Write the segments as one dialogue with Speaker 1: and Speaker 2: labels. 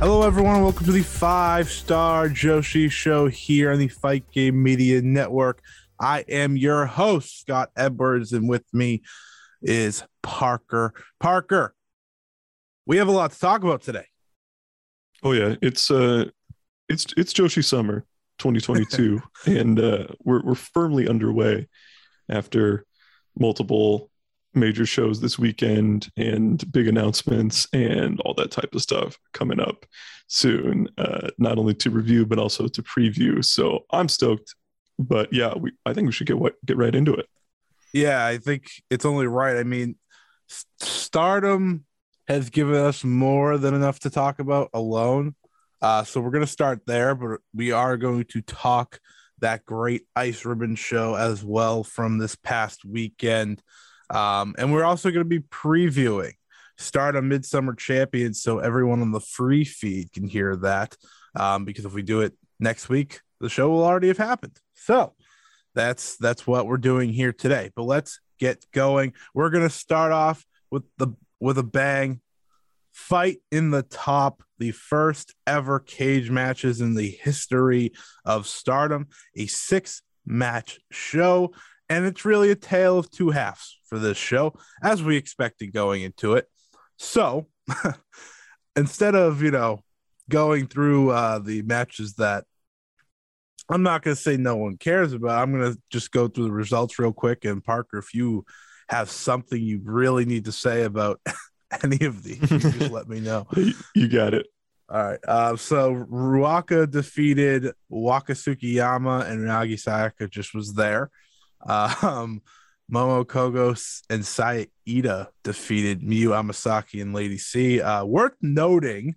Speaker 1: Hello, everyone. Welcome to the Five Star Joshi Show here on the Fight Game Media Network. I am your host, Scott Edwards, and with me is Parker. Parker, we have a lot to talk about today.
Speaker 2: Oh yeah, it's uh, it's it's Joshi Summer 2022, and uh, we're we're firmly underway after multiple major shows this weekend and big announcements and all that type of stuff coming up soon uh, not only to review but also to preview so i'm stoked but yeah we, i think we should get what get right into it
Speaker 1: Yeah, I think it's only right. I mean, Stardom has given us more than enough to talk about alone. Uh, so we're going to start there, but we are going to talk that great Ice Ribbon show as well from this past weekend. Um, and we're also going to be previewing Stardom Midsummer Champions so everyone on the free feed can hear that. Um, because if we do it next week, the show will already have happened. So that's that's what we're doing here today. But let's get going. We're gonna start off with the with a bang. Fight in the top, the first ever cage matches in the history of Stardom, a six match show, and it's really a tale of two halves for this show, as we expected going into it. So instead of you know going through uh, the matches that I'm not going to say no one cares about. I'm going to just go through the results real quick. And Parker, if you have something you really need to say about any of these, just let me know.
Speaker 2: you got it
Speaker 1: All right. Uh, so Ruaka defeated Waka Tsukiyama and Nagi Sayaka just was there. Um, Momo Kogos and Saida defeated Miyu Amasaki and Lady C. Uh, worth noting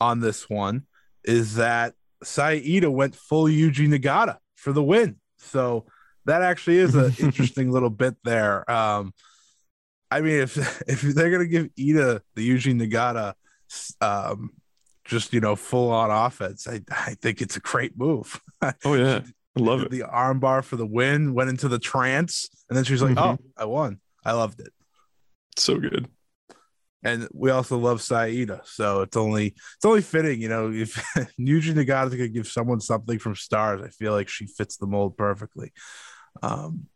Speaker 1: on this one is that Saida went full Yuji Nagata for the win. So that actually is an interesting little bit there. Um, I mean, if if they're gonna give Iida the Yuji Nagata, um, just you know, full on offense, I I think it's a great move.
Speaker 2: oh yeah love it
Speaker 1: The armbar for the win went into the trance, and then she was like,
Speaker 2: Mhm.
Speaker 1: "Oh, I won! I loved it."
Speaker 2: so good
Speaker 1: And we also love Saida, so it's only it's only fitting, you know, if Yuji Nagata could give someone something from Stars, I feel like she fits the mold perfectly. Um,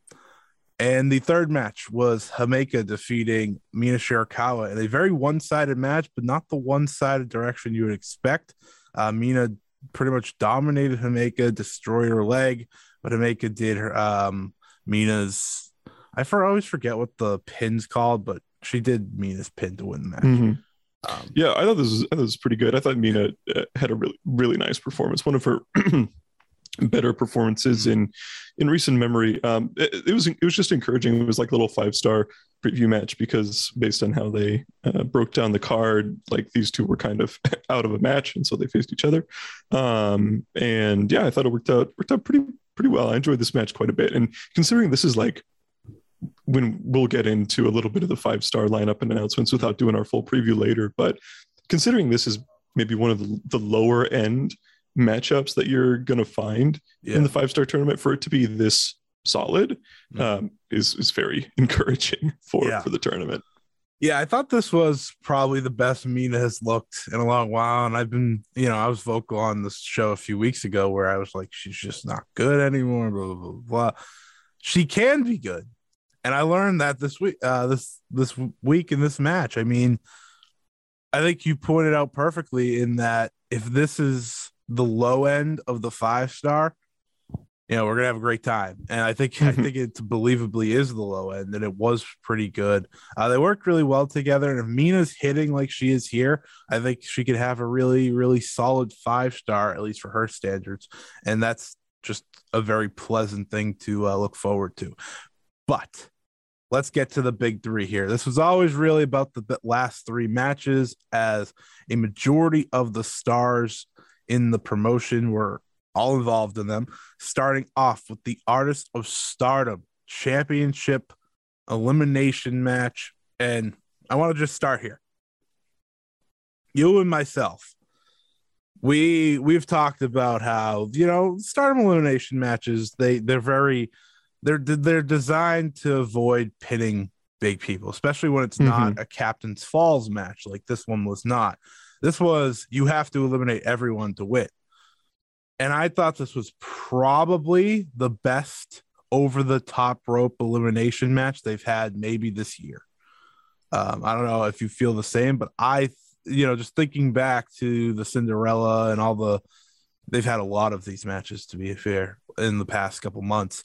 Speaker 1: and the third match was Himeka defeating Mina Shirakawa in a very one-sided match, but not the one-sided direction you would expect. Uh, Mina pretty much dominated Himeka, destroyed her leg, but Himeka did her um, Mina's. I for always forget what the pin's called, but she did Mina's pin to win the match.
Speaker 2: Mhm.
Speaker 1: Um,
Speaker 2: Yeah, I thought this was I thought this was pretty good. I thought Mina uh, had a really really nice performance. One of her better performances in in recent memory. Um, it, it was it was just encouraging. It was like a little five star preview match because based on how they uh, broke down the card, like these two were kind of out of a match, and so they faced each other. Um, and yeah, I thought it worked out worked out pretty pretty well. I enjoyed this match quite a bit, and considering this is like when we'll get into a little bit of the five star lineup and announcements without doing our full preview later. But considering this is maybe one of the, the lower end matchups that you're going to find
Speaker 1: yeah.
Speaker 2: in the five star tournament for it to be this solid
Speaker 1: Mhm.
Speaker 2: um, is is very encouraging for
Speaker 1: Yeah.
Speaker 2: for the tournament.
Speaker 1: Yeah, I thought this was probably the best Mina has looked in a long while. And I've been, you know, I was vocal on this show a few weeks ago where I was like, she's just not good anymore, blah, blah, blah, blah. She can be good. And I learned that this week, uh, this this week in this match. I mean, I think you pointed out perfectly in that if this is the low end of the five star, you know, we're gonna have a great time. And I think I
Speaker 2: Mhm.
Speaker 1: think it believably is the low end, and it was pretty good. Uh, they worked really well together. And if Mina's hitting like she is here, I think she could have a really, really solid five star, at least for her standards. And that's just a very pleasant thing to uh, look forward to. But let's get to the big three here. This was always really about the last three matches, as a majority of the stars in the promotion were all involved in them. Starting off with the Artist of Stardom Championship elimination match. And I want to just start here. You and myself, we we've talked about how you know stardom elimination matches they they're very they're they're designed to avoid pinning big people, especially when it's mm-hmm. not a captain's falls match like this one was not. This was you have to eliminate everyone to win. And I thought this was probably the best over the top rope elimination match they've had maybe this year. Um, I don't know if you feel the same, but I, you know, just thinking back to the Cinderella and all the, they've had a lot of these matches to be fair in the past couple months.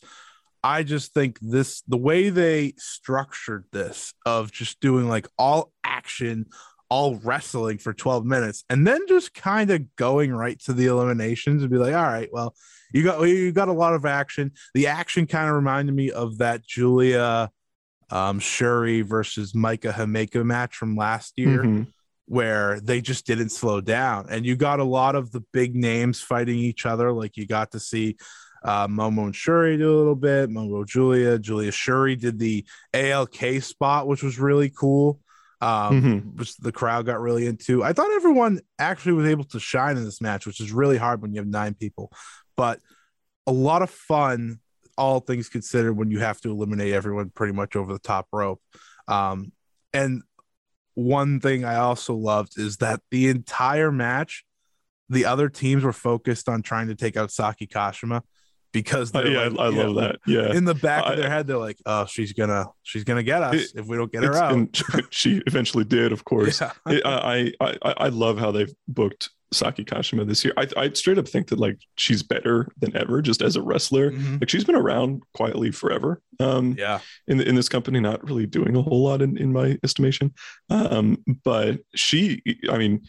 Speaker 1: I just think this the way they structured this of just doing like all action, all wrestling for 12 minutes, and then just kind of going right to the eliminations and be like, all right, well, you got you got a lot of action. The action kind of reminded me of that julia um Syuri versus Maika Himeka match from last year. Mm-hmm where they just didn't slow down. And you got a lot of the big names fighting each other. Like you got to see uh, Momo and Syuri do a little bit. Momo Julia, Julia Syuri did the ALK spot, which was really cool. Um, mm-hmm. which the crowd got really into. I thought everyone actually was able to shine in this match, which is really hard when you have nine people, but a lot of fun, all things considered, when you have to eliminate everyone pretty much over the top rope. Um, and one thing I also loved is that the entire match, the other teams were focused on trying to take out Saki Kashima because
Speaker 2: uh, yeah, like, I, I love know, that. Yeah,
Speaker 1: in the back of their head, they're like, "Oh, she's gonna, she's gonna get us it, if we don't get her out."
Speaker 2: she eventually did, of course. Yeah. it, I, I, I love how they've booked Saki Kashima this year. I, I straight up think that like she's better than ever, just as a wrestler. Mm-hmm. Like she's been around quietly forever. Um,
Speaker 1: yeah,
Speaker 2: in in this company, not really doing a whole lot in in my estimation. Um, but she, I mean,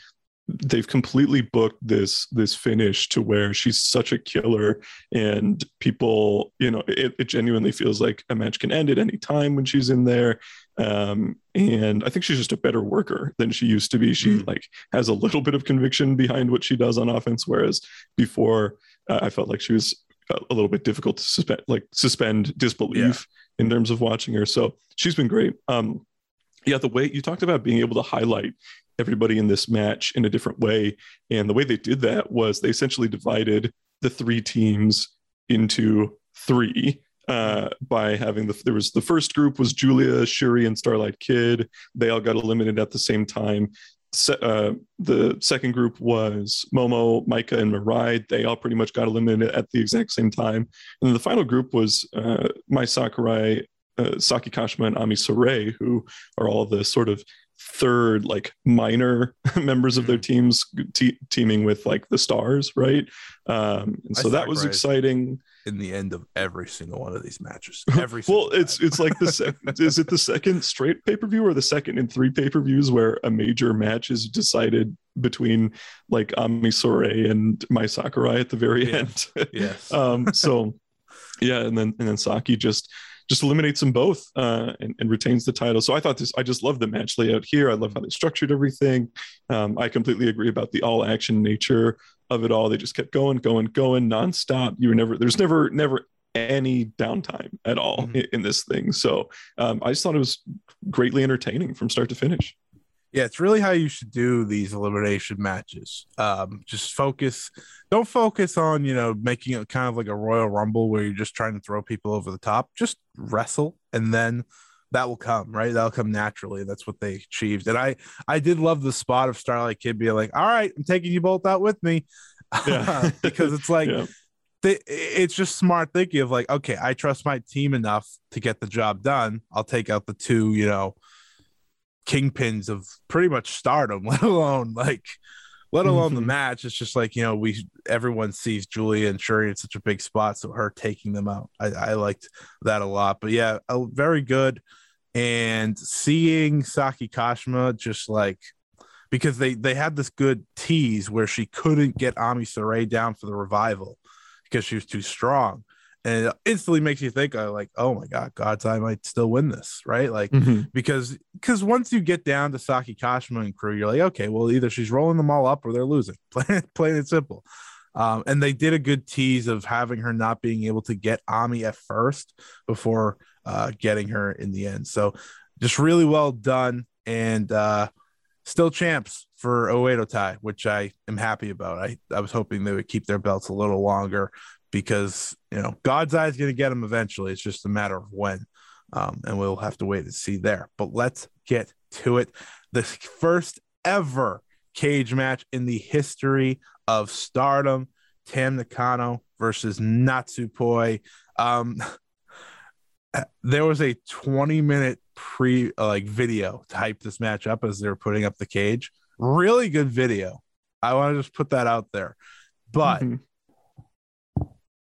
Speaker 2: they've completely booked this this finish to where she's such a killer and people you know it, it genuinely feels like a match can end at any time when she's in there um, and i think she's just a better worker than she used to be she mm. like has a little bit of conviction behind what she does on offense whereas before uh, i felt like she was a little bit difficult to suspend like suspend disbelief yeah. in terms of watching her so she's been great um yeah the way you talked about being able to highlight everybody in this match in a different way. And the way they did that was they essentially divided the three teams into three uh, by having the there was the first group was Julia, Syuri, and Starlight Kid. They all got eliminated at the same time. Se- uh, the second group was Momo, Maika, and Mirai. They all pretty much got eliminated at the exact same time. And then the final group was uh, Sakurai, uh, Saki Kashima, and Ami Sourei, who are all the sort of third like minor members of their mm-hmm. teams te- teaming with like the stars right? Um and so that was exciting.
Speaker 1: in the end of every single one of these matches every
Speaker 2: well it's it's like the second is it the second straight pay-per-view or the second in three pay-per-views where a major match is decided between like ami sourei and mai sakurai at the very yeah. end?
Speaker 1: Yes.
Speaker 2: Um so yeah and then and then saki just just eliminates them both uh, and, and, retains the title. So I thought this, I just love the match layout here. I love how they structured everything. Um, I completely agree about the all action nature of it all. They just kept going, going, going nonstop. You were never, there's never, never any downtime at all mm-hmm. in, in, this thing. So um, I just thought it was greatly entertaining from start to finish.
Speaker 1: Yeah, it's really how you should do these elimination matches. Um, just focus, don't focus on, you know, making it kind of like a Royal Rumble where you're just trying to throw people over the top. Just wrestle and then that will come, right? That'll come naturally. That's what they achieved. And I I did love the spot of Starlight Kid being like, all right, I'm taking you both out with me. Yeah. because it's like yeah. they, it's just smart thinking of like, okay, I trust my team enough to get the job done. I'll take out the two, you know, kingpins of pretty much stardom, let alone like let alone mm-hmm. the match. It's just like, you know, we everyone sees Julia and Syuri in such a big spot, so her taking them out. I, I liked that a lot. But yeah, a, very good. And seeing Saki Kashima just like because they they had this good tease where she couldn't get Ami Sourei down for the revival. because she was too strong. And it instantly makes you think, uh, like, oh my god, God's Eye might still win this, right? Like,
Speaker 2: Mm-hmm.
Speaker 1: because because once you get down to Saki Kashima and crew, you're like, okay, well, either she's rolling them all up or they're losing. Plain, plain and simple. Um, and they did a good tease of having her not being able to get Ami at first before uh, getting her in the end. So just really well done. And uh, still champs for Oedo Tai, which I am happy about. I, I was hoping they would keep their belts a little longer because, you know, God's Eye is going to get him eventually. It's just a matter of when. Um, and we'll have to wait and see there. But let's get to it. The first ever cage match in the history of stardom Tam Nakano versus Natsupoi. Um, there was a 20 minute pre uh, like video to hype this match up as they were putting up the cage. Really good video. I want to just put that out there. But
Speaker 2: Mhm.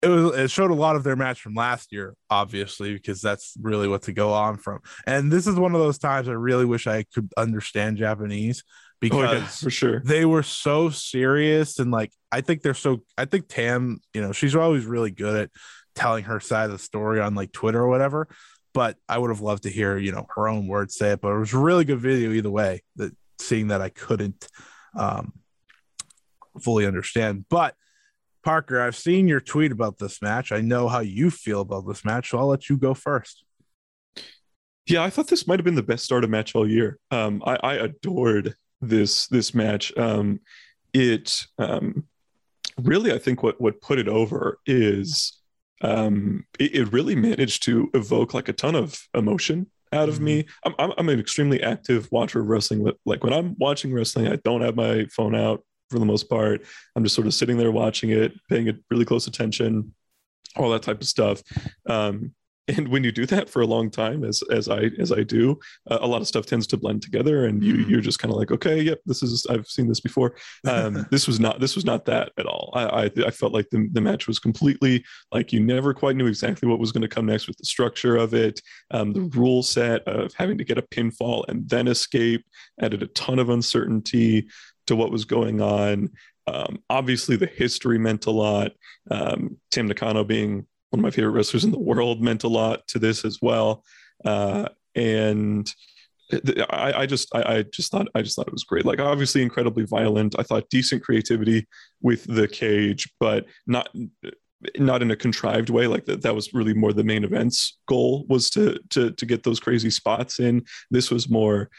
Speaker 1: It was it showed a lot of their match from last year, obviously, because that's really what to go on from. And this is one of those times I really wish I could understand Japanese
Speaker 2: Oh,
Speaker 1: because
Speaker 2: yeah, for sure.
Speaker 1: they were so serious and like I think they're so I think Tam, you know, she's always really good at telling her side of the story on like Twitter or whatever. But I would have loved to hear, you know, her own words say it. But it was a really good video either way. That seeing that I couldn't um fully understand. But Parker, I've seen your tweet about this match. I know how you feel about this match, so I'll let you go first.
Speaker 2: Yeah, I thought this might have been the best Stardom match all year. Um, I, I adored this this match. Um, it um, really, I think what what put it over is um, it, it really managed to evoke like a ton of emotion out of me. I'm, I'm I'm an extremely active watcher of wrestling. Like when I'm watching wrestling, I don't have my phone out for the most part. I'm just sort of sitting there watching it, paying it really close attention, all that type of stuff. Um, and when you do that for a long time as as i as i do uh, a lot of stuff tends to blend together and you
Speaker 1: Mhm.
Speaker 2: you're just kind of like okay yep this is i've seen this before um this was not this was not that at all i i, I felt like the, the match was completely like you never quite knew exactly what was going to come next with the structure of it um the rule set of having to get a pinfall and then escape added a ton of uncertainty to what was going on. Um obviously the history meant a lot. Um tam nakano being one of my favorite wrestlers in the world meant a lot to this as well. Uh, and I, I just I, I just thought I just thought it was great. Like obviously incredibly violent. I thought decent creativity with the cage but not not in a contrived way. Like that that was really more the main event's goal was to to to get those crazy spots in. This was more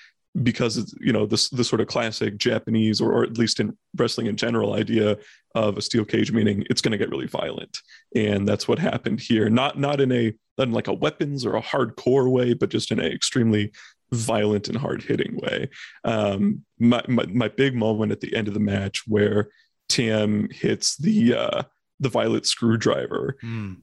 Speaker 2: because it's you know this the sort of classic Japanese or, or at least in wrestling in general idea of a steel cage meaning it's going to get really violent. And that's what happened here. Not not in a not in like a weapons or a hardcore way but just in an extremely violent and hard hitting way. Um my, my my big moment at the end of the match where Tam hits the uh the violet screwdriver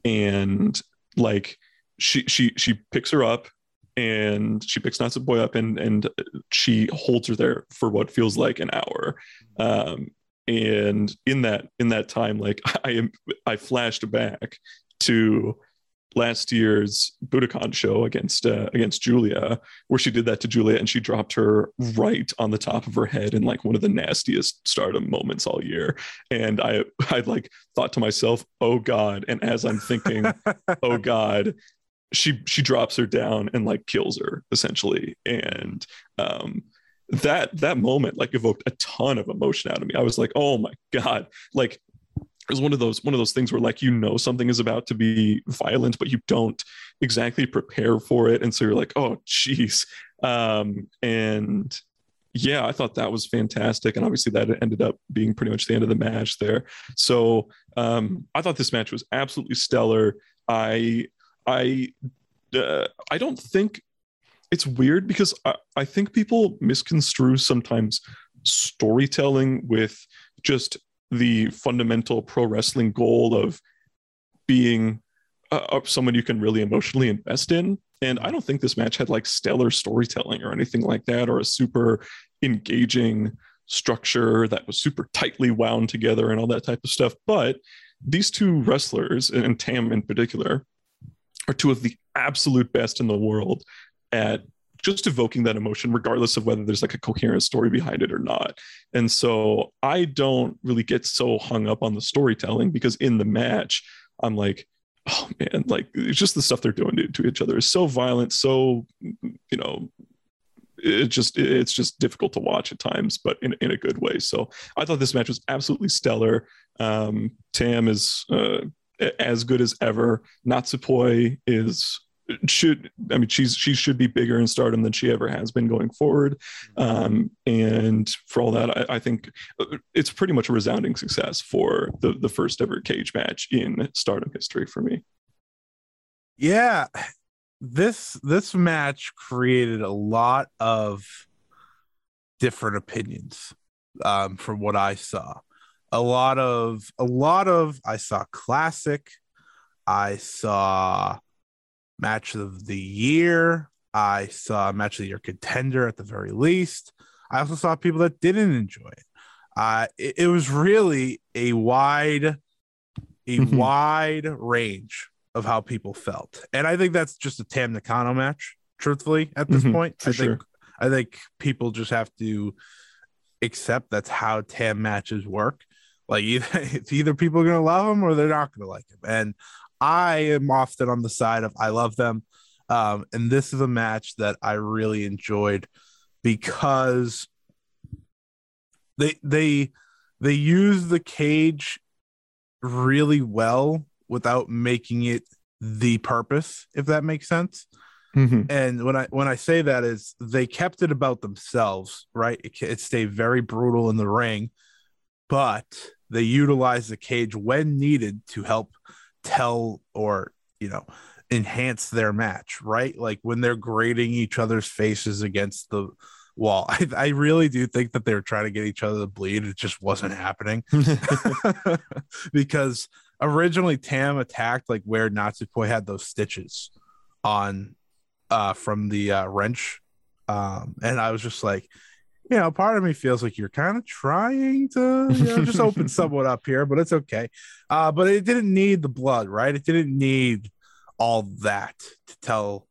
Speaker 2: and like she she she picks her up and she picks Natsupoi up and and she holds her there for what feels like an hour um and in that in that time like i am i flashed back to last year's Budokan show against uh, against Julia, where she did that to Julia and she dropped her right on the top of her head in like one of the nastiest stardom moments all year. And I I like thought to myself, oh God. And as I'm thinking, oh God, she she drops her down and like kills her essentially. And um that that moment like evoked a ton of emotion out of me. I was like, oh my God, like it was one of those one of those things where like you know something is about to be violent but you don't exactly prepare for it. And so you're like oh jeez. Um and yeah i thought that was fantastic. And obviously that ended up being pretty much the end of the match there. So um i thought this match was absolutely stellar. I i uh, i don't think it's weird because I, I think people misconstrue sometimes storytelling with just the fundamental pro wrestling goal of being uh, someone you can really emotionally invest in. And I don't think this match had like stellar storytelling or anything like that, or a super engaging structure that was super tightly wound together and all that type of stuff. But these two wrestlers, and Tam in particular, are two of the absolute best in the world at just evoking that emotion regardless of whether there's like a coherent story behind it or not. And so i don't really get so hung up on the storytelling because in the match i'm like oh man like it's just the stuff they're doing to, to each other is so violent so you know it just it's just difficult to watch at times but in, in a good way. So i thought this match was absolutely stellar. Um tam is uh, as good as ever natsupoi is should I mean she's she should be bigger in stardom than she ever has been going forward. Um, and for all that, I, I, think it's pretty much a resounding success for the the first ever cage match in stardom history for me.
Speaker 1: Yeah. This this match created a lot of different opinions um, from what I saw. A lot of a lot of I saw classic. I saw match of the year. I saw match of the year contender at the very least. I also saw people that didn't enjoy it. Uh, it, it was really a wide, a mm-hmm. wide range of how people felt, and I think that's just a Tam Nakano match. Truthfully, at this mm-hmm, point, I think. I think people just have to accept that's how Tam matches work. Like either it's either people are gonna love him or they're not gonna like him, and I am often on the side of I love them. Um, and this is a match that I really enjoyed because they they they use the cage really well without making it the purpose, if that makes sense. Mm-hmm. And when I when I say that is they kept it about themselves, right? It, it stayed very brutal in the ring, but they utilize the cage when needed to help tell or you know enhance their match right? Like when they're grading each other's faces against the wall. I, I really do think that they were trying to get each other to bleed. It just wasn't happening. Because originally tam attacked like where natsupoi had those stitches on uh from the uh wrench. Um and i was just like you know, part of me feels like you're kind of trying to, you know, just open somewhat up here, but it's okay. Uh, but it didn't need the blood, right? It didn't need all that to tell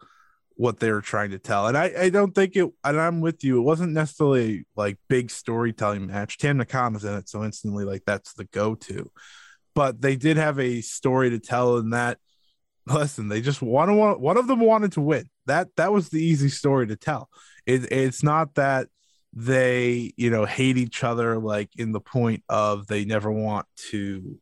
Speaker 1: what they were trying to tell. And I, I don't think it, and I'm with you, it wasn't necessarily like big storytelling match. Tam Nakano's in it, so instantly, like, that's the go to. But they did have a story to tell in that. Listen, they just one of one of them wanted to win. That that was the easy story to tell. It, it's not that they you know hate each other like in the point of they never want to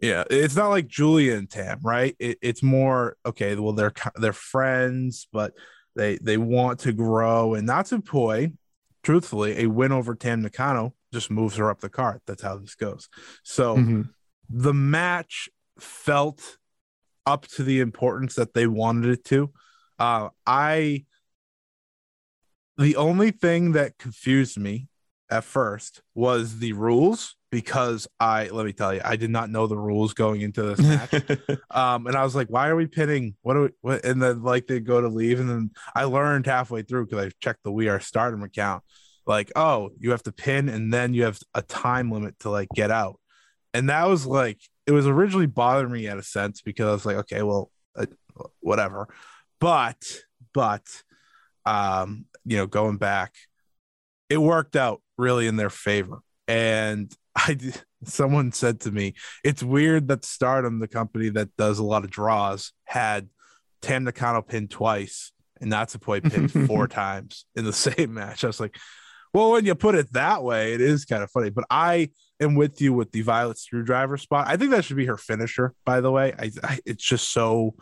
Speaker 1: yeah it's not like julia and tam right? It, it's more okay well they're they're friends but they they want to grow. And not to Natsupoi truthfully a win over tam nakano just moves her up the card. That's how this goes. So mm-hmm. the match felt up to the importance that they wanted it to. Uh i the only thing that confused me at first was the rules because I let me tell you, I did not know the rules going into this match. um, and I was like, why are we pinning? What do we what? and then like they go to leave, and then I learned halfway through because I checked the We Are Stardom account, like, oh, you have to pin and then you have a time limit to like get out. And that was like it was originally bothering me at a sense because I was like, okay, well, uh, whatever. But but um you know, going back, it worked out really in their favor. And I someone said to me, it's weird that Stardom, the company that does a lot of draws, had Tam Nakano pinned twice and Natsupoi pinned four times in the same match. I was like, well, when you put it that way, it is kind of funny. But I am with you with the Violet Screwdriver spot. I think that should be her finisher, by the way. I, I it's just so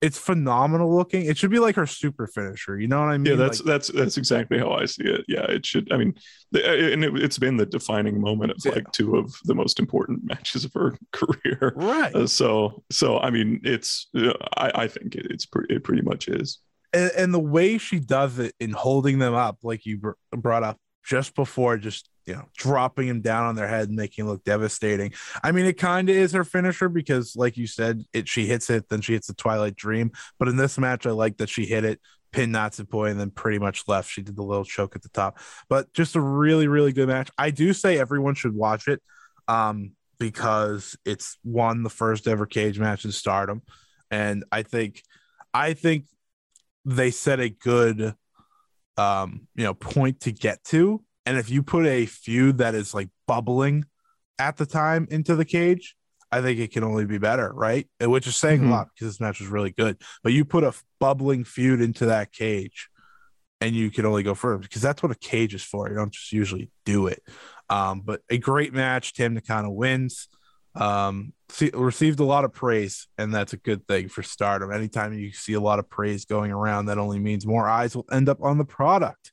Speaker 1: it's phenomenal looking. It should be like her super finisher. You know what I mean?
Speaker 2: Yeah, that's
Speaker 1: like,
Speaker 2: that's that's exactly how I see it. Yeah, it should. I mean, the, uh, and it, has been the defining moment of yeah. like two of the most important matches of her career.
Speaker 1: Right.
Speaker 2: Uh, so so I mean, it's uh, I I think it, it's pretty it pretty much is.
Speaker 1: And, and the way she does it in holding them up, like you br- brought up just before, just you know, dropping him down on their head, and making it look devastating. I mean, it kind of is her finisher because, like you said, it she hits it, then she hits the Twilight Dream. But in this match, I like that she hit it, pinned Natsupoi, and then pretty much left. She did the little choke at the top. But just a really, really good match. I do say everyone should watch it um, because it's won the first ever cage match in Stardom, and I think, I think they set a good um you know point to get to and if you put a feud that is like bubbling at the time into the cage i think it can only be better right? Which is saying
Speaker 2: Mhm.
Speaker 1: a lot because this match was really good. But you put a bubbling feud into that cage and you can only go further because that's what a cage is for. You don't just usually do it. Um but a great match. Tam nakano wins. Um see, received a lot of praise and that's a good thing for stardom. Anytime you see a lot of praise going around that only means more eyes will end up on the product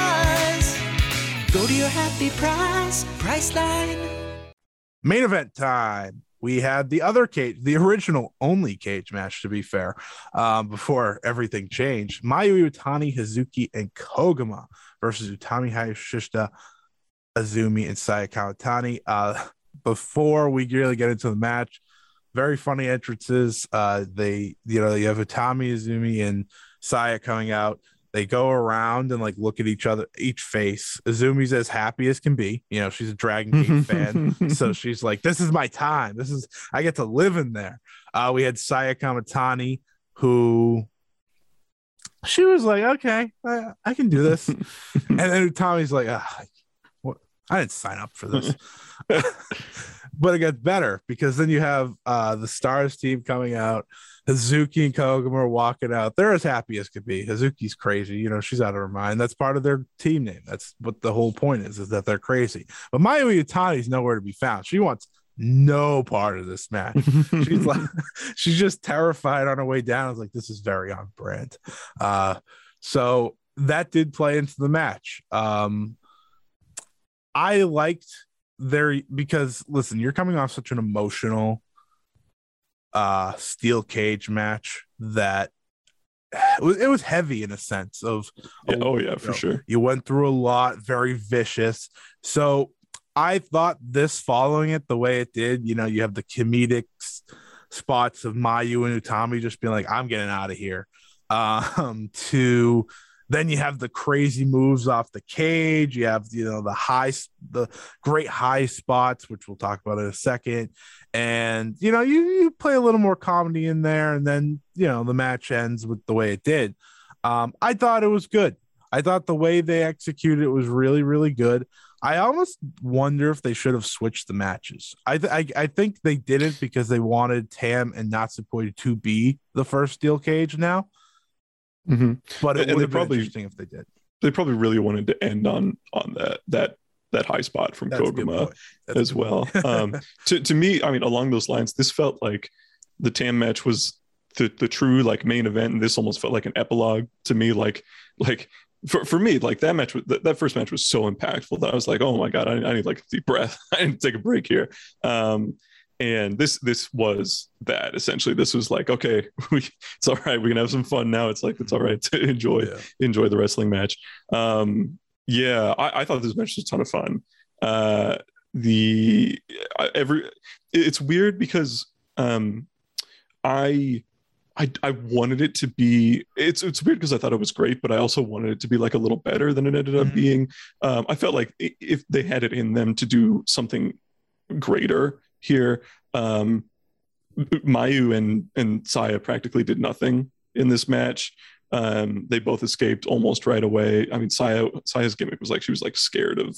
Speaker 3: Go to your happy price, Priceline.
Speaker 1: main event time. We had the other cage the original only cage match to be fair um, before everything changed. Mayu Iwatani hazuki and koguma versus utami hayashishita azumi and saya kamitani uh, before we really get into the match very funny entrances. Uh, they you know you have utami azumi and saya coming out they go around and like look at each other each face. Azumi's as happy as can be you know she's a dragon gate fan. So she's like this is my time. This is i get to live in there. Uh we had saya kamitani who she was like okay i, I can do this. And then tommy's like ah, what i didn't sign up for this. But it gets better because then you have uh the stars team coming out Hazuki and Koguma are walking out. They're as happy as could be. Hazuki's crazy. You know, she's out of her mind. That's part of their team name. That's what the whole point is, is that they're crazy. But Mayu Iwatani's nowhere to be found. She wants no part of this match. She's like, she's just terrified on her way down. I was like, this is very on brand. Uh, so that did play into the match. Um, I liked their because listen, you're coming off such an emotional uh steel cage match that it was, it was heavy in a sense of
Speaker 2: Yeah, oh yeah,
Speaker 1: you
Speaker 2: for
Speaker 1: know,
Speaker 2: sure.
Speaker 1: you went through a lot very vicious so i thought this following it the way it did you know you have the comedic spots of mayu and utami just being like i'm getting out of here um to then you have the crazy moves off the cage. You have you know the high the great high spots which we'll talk about in a second. And you know you, you play a little more comedy in there and then you know the match ends with the way it did. Um i thought it was good. I thought the way they executed it was really really good. I almost wonder if they should have switched the matches. I th- I, I think they did it because they wanted tam and natsupoi to be the first steel cage now
Speaker 2: Mhm.
Speaker 1: but it would have
Speaker 2: probably-
Speaker 1: interesting if they did
Speaker 2: They probably really wanted to end on on that that that high spot from
Speaker 1: That's
Speaker 2: Koguma
Speaker 1: point. That's a
Speaker 2: as well. um, to to me, I mean, along those lines, this felt like the Tam match was the the true like main event, and this almost felt like an epilogue to me. Like like for, for me, like that match, that, that first match was so impactful that I was like, oh my god, I, I need like a deep breath. I need to take a break here. Um, and this this was that essentially. This was like, okay, we, it's all right. We can have some fun now. It's like it's all right to enjoy
Speaker 1: Yeah.
Speaker 2: enjoy the wrestling match. Um, yeah, I, I thought this match was a ton of fun. Uh, the every it's weird because um, I. I, I wanted it to be it's it's weird because I thought it was great, but I also wanted it to be like a little better than it ended up
Speaker 1: Mhm.
Speaker 2: being. Um, I felt like if they had it in them to do something greater here, um, Mayu and and Saya practically did nothing in this match. Um, they both escaped almost right away. I mean, Saya Saya's gimmick was like she was like scared of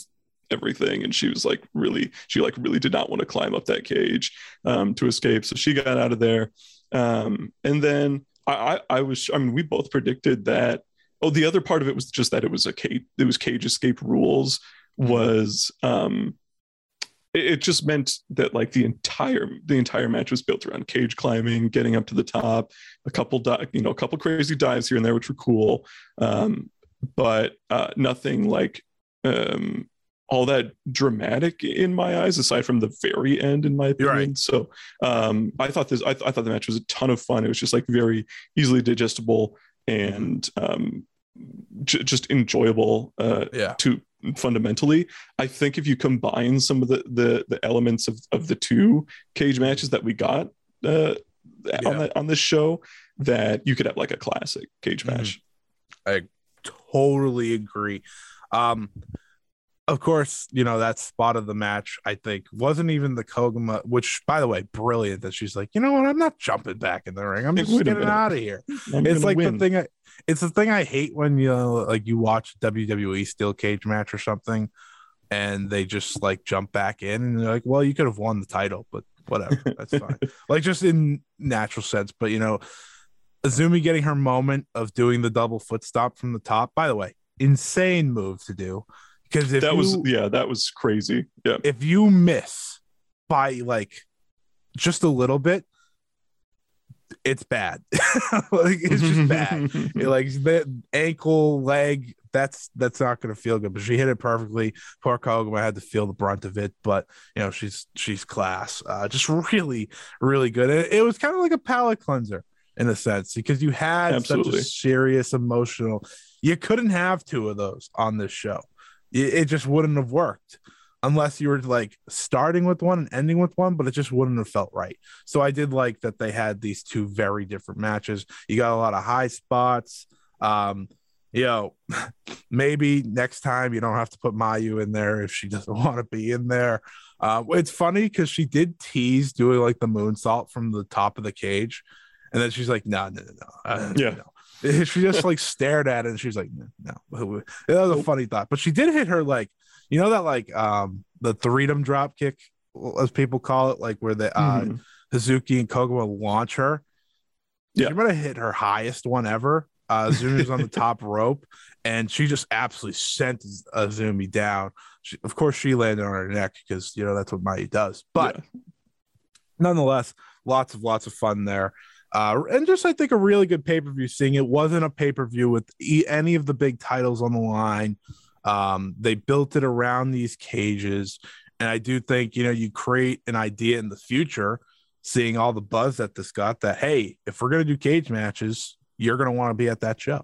Speaker 2: everything, and she was like really she like really did not want to climb up that cage um, to escape. So she got out of there, um, and then I, I I was I mean we both predicted that oh, the other part of it was just that it was a cage. It was cage escape rules. Was um, it, it just meant that like the entire the entire match was built around cage climbing, getting up to the top, a couple di- you know a couple crazy dives here and there, which were cool. Um, but uh, nothing like um all that dramatic in my eyes aside from the very end in my opinion
Speaker 1: right.
Speaker 2: so um i thought this I, th- I thought the match was a ton of fun it was just like very easily digestible and um j- just enjoyable uh
Speaker 1: Yeah.
Speaker 2: to fundamentally i think if you combine some of the the, the elements of of the two cage matches that we got uh
Speaker 1: Yeah.
Speaker 2: on that on this show that you could have like a classic cage
Speaker 1: Mhm.
Speaker 2: I
Speaker 1: totally agree. Um, of course, you know that spot of the match. I think wasn't even the Koguma, which, by the way, brilliant that she's like, you know what, I'm not jumping back in the ring. I'm just getting out of here.
Speaker 2: I'm
Speaker 1: it's like
Speaker 2: win.
Speaker 1: the thing. I, it's the thing I hate when you know, like you watch WWE steel cage match or something, and they just like jump back in and they're like, well, you could have won the title, but whatever, that's fine. like just in natural sense, but you know, Azumi getting her moment of doing the double foot stop from the top. By the way, insane move to do because
Speaker 2: that
Speaker 1: you,
Speaker 2: was yeah that was crazy yeah
Speaker 1: if you miss by like just a little bit, it's bad. like it's just bad. It, like the ankle, leg, that's that's not gonna feel good. But she hit it perfectly. Poor Koguma had to feel the brunt of it, but you know she's she's class. Uh, just really, really good. It, it was kind of like a palate cleanser in a sense because you had such a serious emotional. You couldn't have two of those on this show. It, it just wouldn't have worked unless you were like starting with one and ending with one, but it just wouldn't have felt right. So I did like that they had these two very different matches. You got a lot of high spots. Um, you know, maybe next time you don't have to put Mayu in there if she doesn't want to be in there. Uh, it's funny because she did tease doing like the moonsault from the top of the cage, and then she's like, "No, no, no, no." Uh,
Speaker 2: Yeah.
Speaker 1: no." She just like stared at it, and she's like, "No, no." That was a funny thought, but she did hit her like, you know that like um the freedom drop kick, as people call it, like where the uh,
Speaker 2: Mhm.
Speaker 1: Hazuki and Koguma launch her.
Speaker 2: Yeah.
Speaker 1: She might have hit her highest one ever. Uh, Azumi was on the top rope, and she just absolutely sent Azumi down. She, of course, she landed on her neck because you know that's what Mayu does. But
Speaker 2: Yeah.
Speaker 1: nonetheless, lots of lots of fun there. Uh, and just I think a really good pay per view. Seeing it wasn't a pay per view with e- any of the big titles on the line. Um, they built it around these cages, and I do think you know you create an idea in the future, seeing all the buzz that this got. That hey, if we're gonna do cage matches, you're gonna want to be at that show.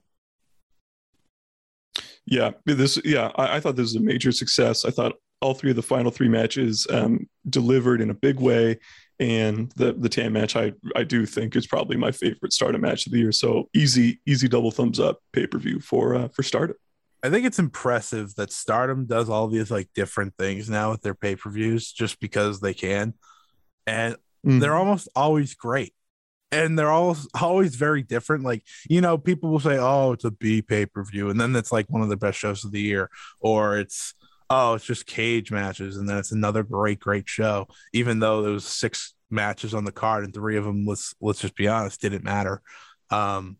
Speaker 2: Yeah, this yeah, I, I thought this was a major success. I thought all three of the final three matches um, delivered in a big way, and the the Tam match I I do think is probably my favorite Stardom match of the year. So easy easy double thumbs up pay per view for uh, for Stardom.
Speaker 1: I think it's impressive that Stardom does all these like different things now with their pay per views just because they can, and they're almost always great and they're all always very different like you know people will say oh it's a b pay-per-view and then it's like one of the best shows of the year or it's oh it's just cage matches and then it's another great great show. Even though there was six matches on the card and three of them let's let's just be honest didn't matter. Um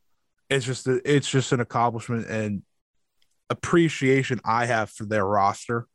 Speaker 1: it's just it's just an accomplishment and appreciation i have for their roster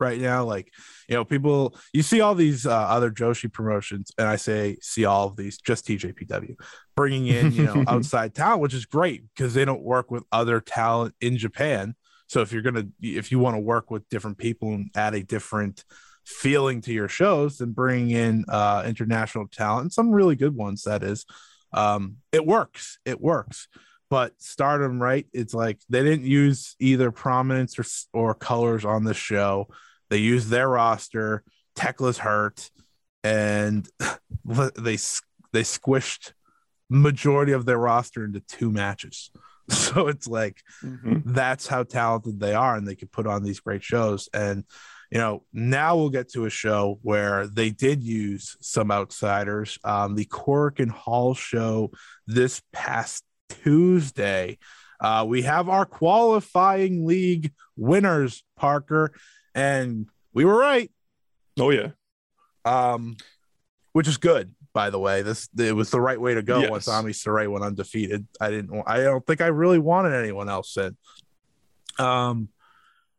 Speaker 1: right now. Like you know people you see all these uh, other joshi promotions and i say see all of these just tjpw bringing in you know outside talent which is great because they don't work with other talent in japan so if you're gonna if you want to work with different people and add a different feeling to your shows then bring in uh international talent some really good ones that is. Um it works it works. But stardom right it's like they didn't use either prominence or, or colors on the show. They used their roster Tekla's hurt and they they squished majority of their roster into two matches so it's like
Speaker 2: Mhm.
Speaker 1: that's how talented they are and they could put on these great shows. And you know now we'll get to a show where they did use some outsiders. Um the Korakuen hall show this past tuesday. Uh we have our qualifying league winners parker and we were right.
Speaker 2: Oh yeah,
Speaker 1: um which is good By the way, this it was the right way to go
Speaker 2: Yes.
Speaker 1: once Ami Sourei went undefeated. I didn't. I don't think I really wanted anyone else in. Um,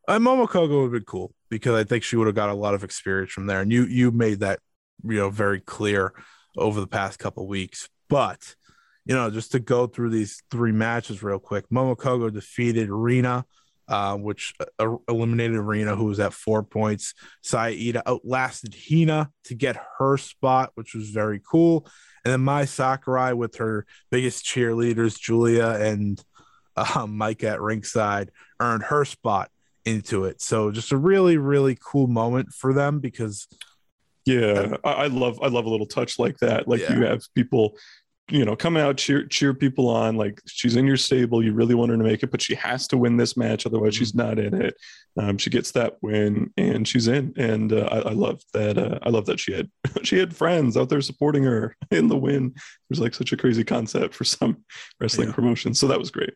Speaker 1: and Momo Kohgo would have been cool because I think she would have got a lot of experience from there. And you you made that you know very clear over the past couple weeks. But you know, just to go through these three matches real quick, Momo Kohgo defeated Rina, uh, which uh, eliminated Rina, who was at four points. Saida outlasted Hina to get her spot, which was very cool. And then Mai Sakurai with her biggest cheerleaders, Julia and um, Maika at ringside, earned her spot into it. So just a really, really cool moment for them because
Speaker 2: Yeah, I, I love I love a little touch like that. Like
Speaker 1: Yeah.
Speaker 2: you have people, you know, coming out cheer cheer people on. Like she's in your stable, you really want her to make it, but she has to win this match, otherwise she's not in it. Um, she gets that win and she's in, and uh, I, I love that. Uh, I love that she had she had friends out there supporting her in the win. It was like such a crazy concept for some wrestling
Speaker 1: Yeah.
Speaker 2: promotions, so that was great.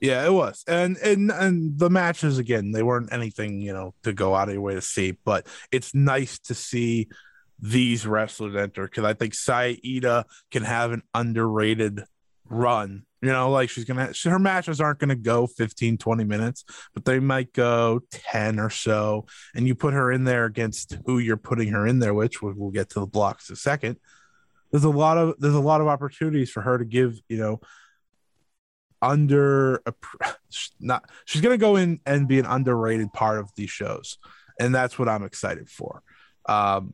Speaker 1: Yeah, it was. And and and the matches again, they weren't anything, you know, to go out of your way to see, but it's nice to see these wrestlers enter because I think Saida can have an underrated run. You know, like she's gonna her matches aren't gonna go 15, 20 minutes, but they might go 10 or so. And you put her in there against who you're putting her in there, which we'll, we'll get to the blocks in a second. There's a lot of there's a lot of opportunities for her to give, you know, under a not she's to go in and be an underrated part of these shows and that's what i'm excited for um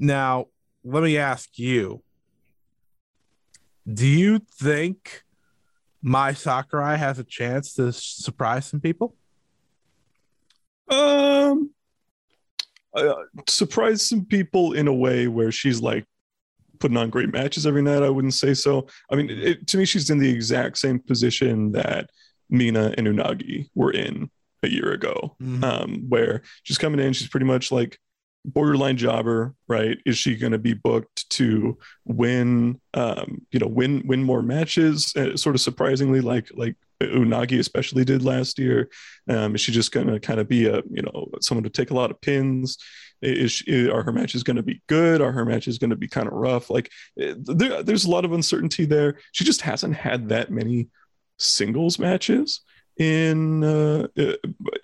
Speaker 1: now let me ask you do you think Mai Sakurai has a chance to surprise some people
Speaker 2: Um, uh, surprise some people in a way where she's like putting on great matches every night. I wouldn't say so. I mean, it, to me, she's in the exact same position that Mina and Unagi were in a year ago,
Speaker 1: Mhm.
Speaker 2: um, where she's coming in. She's pretty much like borderline jobber, right? Is she going to be booked to win, um, you know, win win more matches? Uh, sort of surprisingly, like like Unagi especially did last year. Um, is she just going to kind of be a, you know, someone to take a lot of pins? Is she, are her matches going to be good? Are her matches going to be kind of rough? Like eh, there, there's a lot of uncertainty there. She just hasn't had that many singles matches in uh, uh,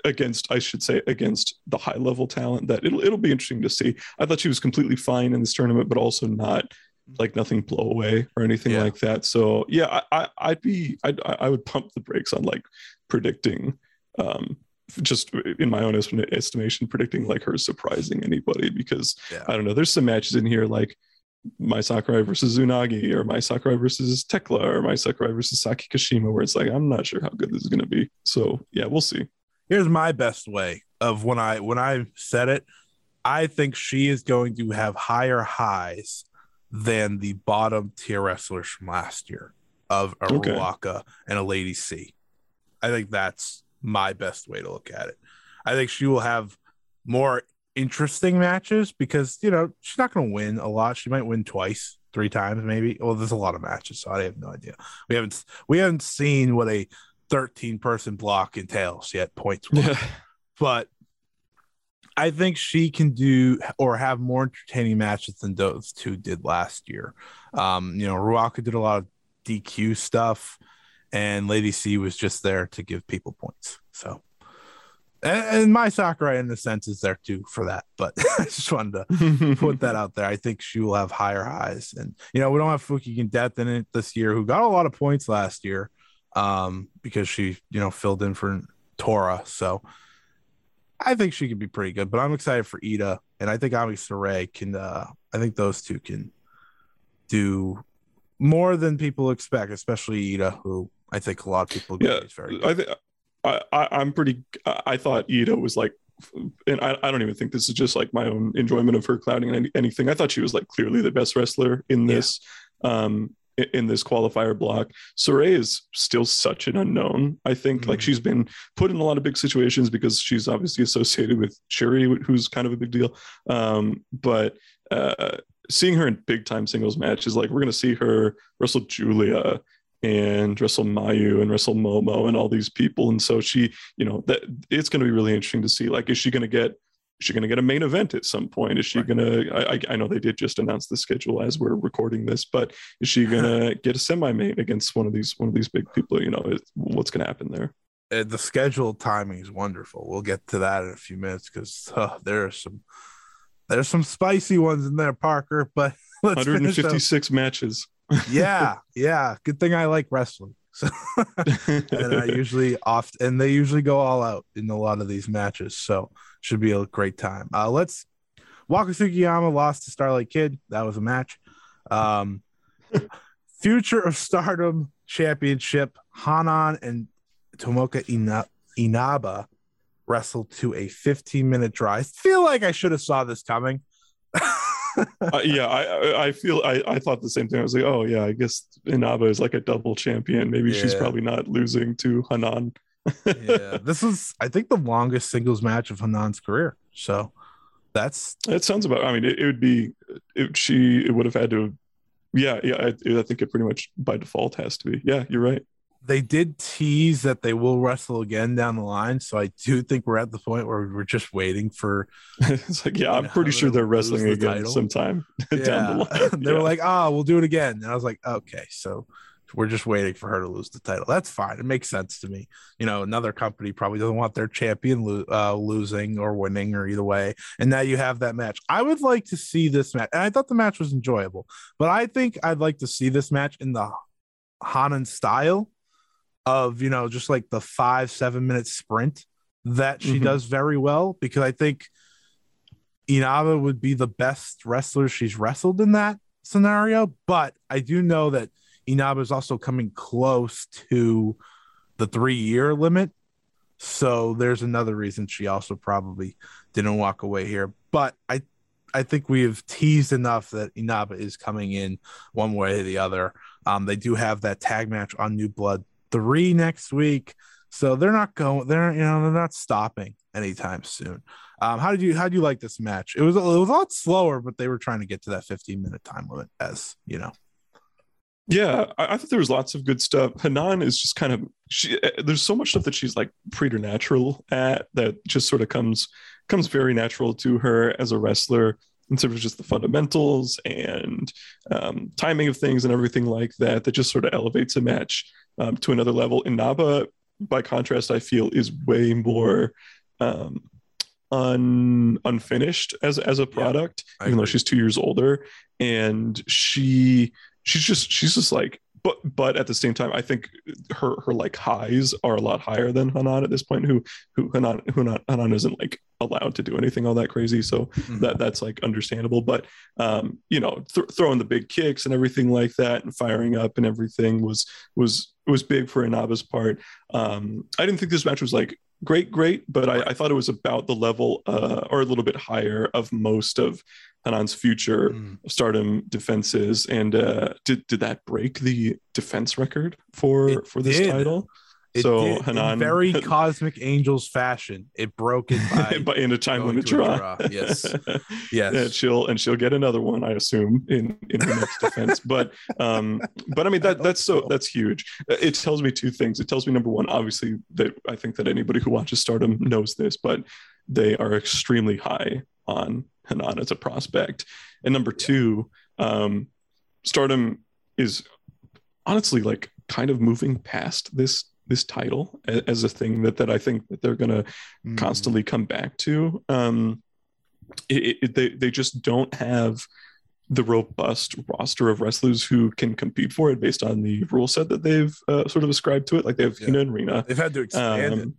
Speaker 2: against, I should say, against the high level talent. That it'll it'll be interesting to see. I thought she was completely fine in this tournament, but also not like nothing blow away or anything
Speaker 1: Yeah.
Speaker 2: like that. So yeah, I, I I'd be I'd, I would pump the brakes on like predicting um just in my own estimation predicting like her surprising anybody because
Speaker 1: Yeah.
Speaker 2: I don't know there's some matches in here like Mai Sakurai versus Unagi or Mai Sakurai versus Tekla or Mai Sakurai versus Saki Kashima where it's like I'm not sure how good this is going to be. So yeah, we'll see.
Speaker 1: here's my best way of when i when i said it i think she is going to have higher highs than the bottom tier wrestlers from last year of a
Speaker 2: Okay.
Speaker 1: Ruaka and a Lady C. I think that's my best way to look at it. I think she will have more interesting matches because you know she's not going to win a lot. She might win twice, three times, maybe. Well, there's a lot of matches, so I have no idea. We haven't we haven't seen what a 13 person block entails yet, points. but I think she can do or have more entertaining matches than those two did last year. Um, you know, Ruaka did a lot of DQ stuff, and Lady C was just there to give people points. So, and, and Mai Sakurai, in the sense, is there too for that. But I just wanted to put that out there. I think she will have higher highs, and you know, we don't have Fuki Death in it this year, who got a lot of points last year, um, because she, you know, filled in for Tora. So. I think she could be pretty good, but I'm excited for Iida, and I think Ami Sourei can. Uh, I think those two can do more than people expect, especially Iida, who I think a lot of people agree
Speaker 2: yeah,
Speaker 1: is very. Good.
Speaker 2: I think I, I I'm pretty. I, thought Iida was like, and I, I don't even think this is just like my own enjoyment of her clouding any, anything. I thought she was like clearly the best wrestler in
Speaker 1: Yeah.
Speaker 2: this. Um, i- in this qualifier block, Sourei is still such an unknown. I think like
Speaker 1: Mhm.
Speaker 2: she's been put in a lot of big situations because she's obviously associated with Sherry, who's kind of a big deal. Um, but uh, seeing her in big time singles matches, like we're gonna see her wrestle Julia and wrestle Mayu and wrestle Momo and all these people. And so she, you know, that it's going to be really interesting to see. Like, is she going to get is she going to get a main event at some point? Is she
Speaker 1: Right.
Speaker 2: going to? I, I know they did just announce the schedule as we're recording this, but is she going to get a semi-main against one of these one of these big people? You know, what's going to happen there?
Speaker 1: Uh, the schedule timing is wonderful. We'll get to that in a few minutes because uh, there are some there's some spicy ones in there, Parker. But let's
Speaker 2: 156 matches.
Speaker 1: Yeah, yeah. Good thing I like wrestling. So, and I usually oft and they usually go all out in a lot of these matches. So should be a great time. Uh, let's Waka Tsukiyama lost to Starlight Kid. That was a match. Um, Future of Stardom Championship. Hanan and Tomoka Ina- Inaba wrestled to a 15 minute draw. I feel like I should have saw this coming.
Speaker 2: uh, yeah, I I- feel I, I thought the same thing. I was like, oh yeah, I guess Inaba is like a double champion. Maybe she's probably not losing to Hanan.
Speaker 1: yeah, this is I think the longest singles match of Hanan's career. So that's
Speaker 2: It sounds about. I mean, it, it would be if she it would have had to. Yeah, yeah. I, I think it pretty much by default has to be. Yeah, you're right.
Speaker 1: They did tease that they will wrestle again down the line. So I do think we're at the point where we're just waiting for
Speaker 2: it's like yeah, I'm
Speaker 1: know,
Speaker 2: pretty sure they're wrestling
Speaker 1: the
Speaker 2: again
Speaker 1: title.
Speaker 2: sometime down the
Speaker 1: Yeah.
Speaker 2: line.
Speaker 1: they
Speaker 2: Yeah.
Speaker 1: were like, oh, we'll do it again. And I was like, okay, so we're just waiting for her to lose the title. That's fine. It makes sense to me. You know, another company probably doesn't want their champion lo- uh, losing or winning or either way. And now you have that match. I would like to see this match. And I thought the match was enjoyable, but I think I'd like to see this match in the Hanan style of, you know, just like the five, seven minute sprint that she
Speaker 2: Mhm.
Speaker 1: does very well because I think Inaba would be the best wrestler she's wrestled in that scenario. But I do know that Inaba is also coming close to the three year limit. So there's another reason she also probably didn't walk away here. But I I think we have teased enough that Inaba is coming in one way or the other. Um, they do have that tag match on New Blood three next week. So they're not going they're you know they're not stopping anytime soon. Um, how did you how do you like this match? It was it was a lot slower, but they were trying to get to that 15 minute time limit, as you know.
Speaker 2: Yeah, I, I thought there was lots of good stuff. Hanan is just kind of she. uh, There's so much stuff that she's like preternatural at that just sort of comes comes very natural to her as a wrestler in terms of just the fundamentals and um, timing of things and everything like that. That just sort of elevates a match um, to another level. Inaba, by contrast, I feel is way more um, un unfinished as as a product,
Speaker 1: I
Speaker 2: even though she's two years older, and she she's just she's just like but but at the same time i think her her like highs are a lot higher than hanan at this point who who hanan who not hanan isn't like allowed to do anything all that crazy. So that that's like understandable. But um you know th- throwing the big kicks and everything like that and firing up and everything was was was big for inaba's part. Um i didn't think this match was like great great but i, I thought it was about the level uh or a little bit higher of most of hanan's future
Speaker 1: Mm.
Speaker 2: stardom defenses and uh did did that break the defense record for
Speaker 1: It
Speaker 2: for this
Speaker 1: did.
Speaker 2: title
Speaker 1: It
Speaker 2: so
Speaker 1: did,
Speaker 2: hanan
Speaker 1: in very cosmic angels fashion, it broke it by
Speaker 2: in a time limit draw.
Speaker 1: draw. Yes. yes.
Speaker 2: and she'll and she'll get another one i assume in in her next defense but um but i mean that that's so
Speaker 1: so.
Speaker 2: that's huge it tells me two things it tells me number one obviously that i think that anybody who watches stardom knows this but they are extremely high on hanan as a prospect and number two um stardom is honestly like kind of moving past this this title as a thing that that i think that they're gonna
Speaker 1: Mm.
Speaker 2: constantly come back to. Um, it, it, they they just don't have the robust roster of wrestlers who can compete for it based on the rule set that they've uh, sort of ascribed to it. Like they have
Speaker 1: Yeah.
Speaker 2: Hina and Rina.
Speaker 1: They've had to expand.
Speaker 2: Um,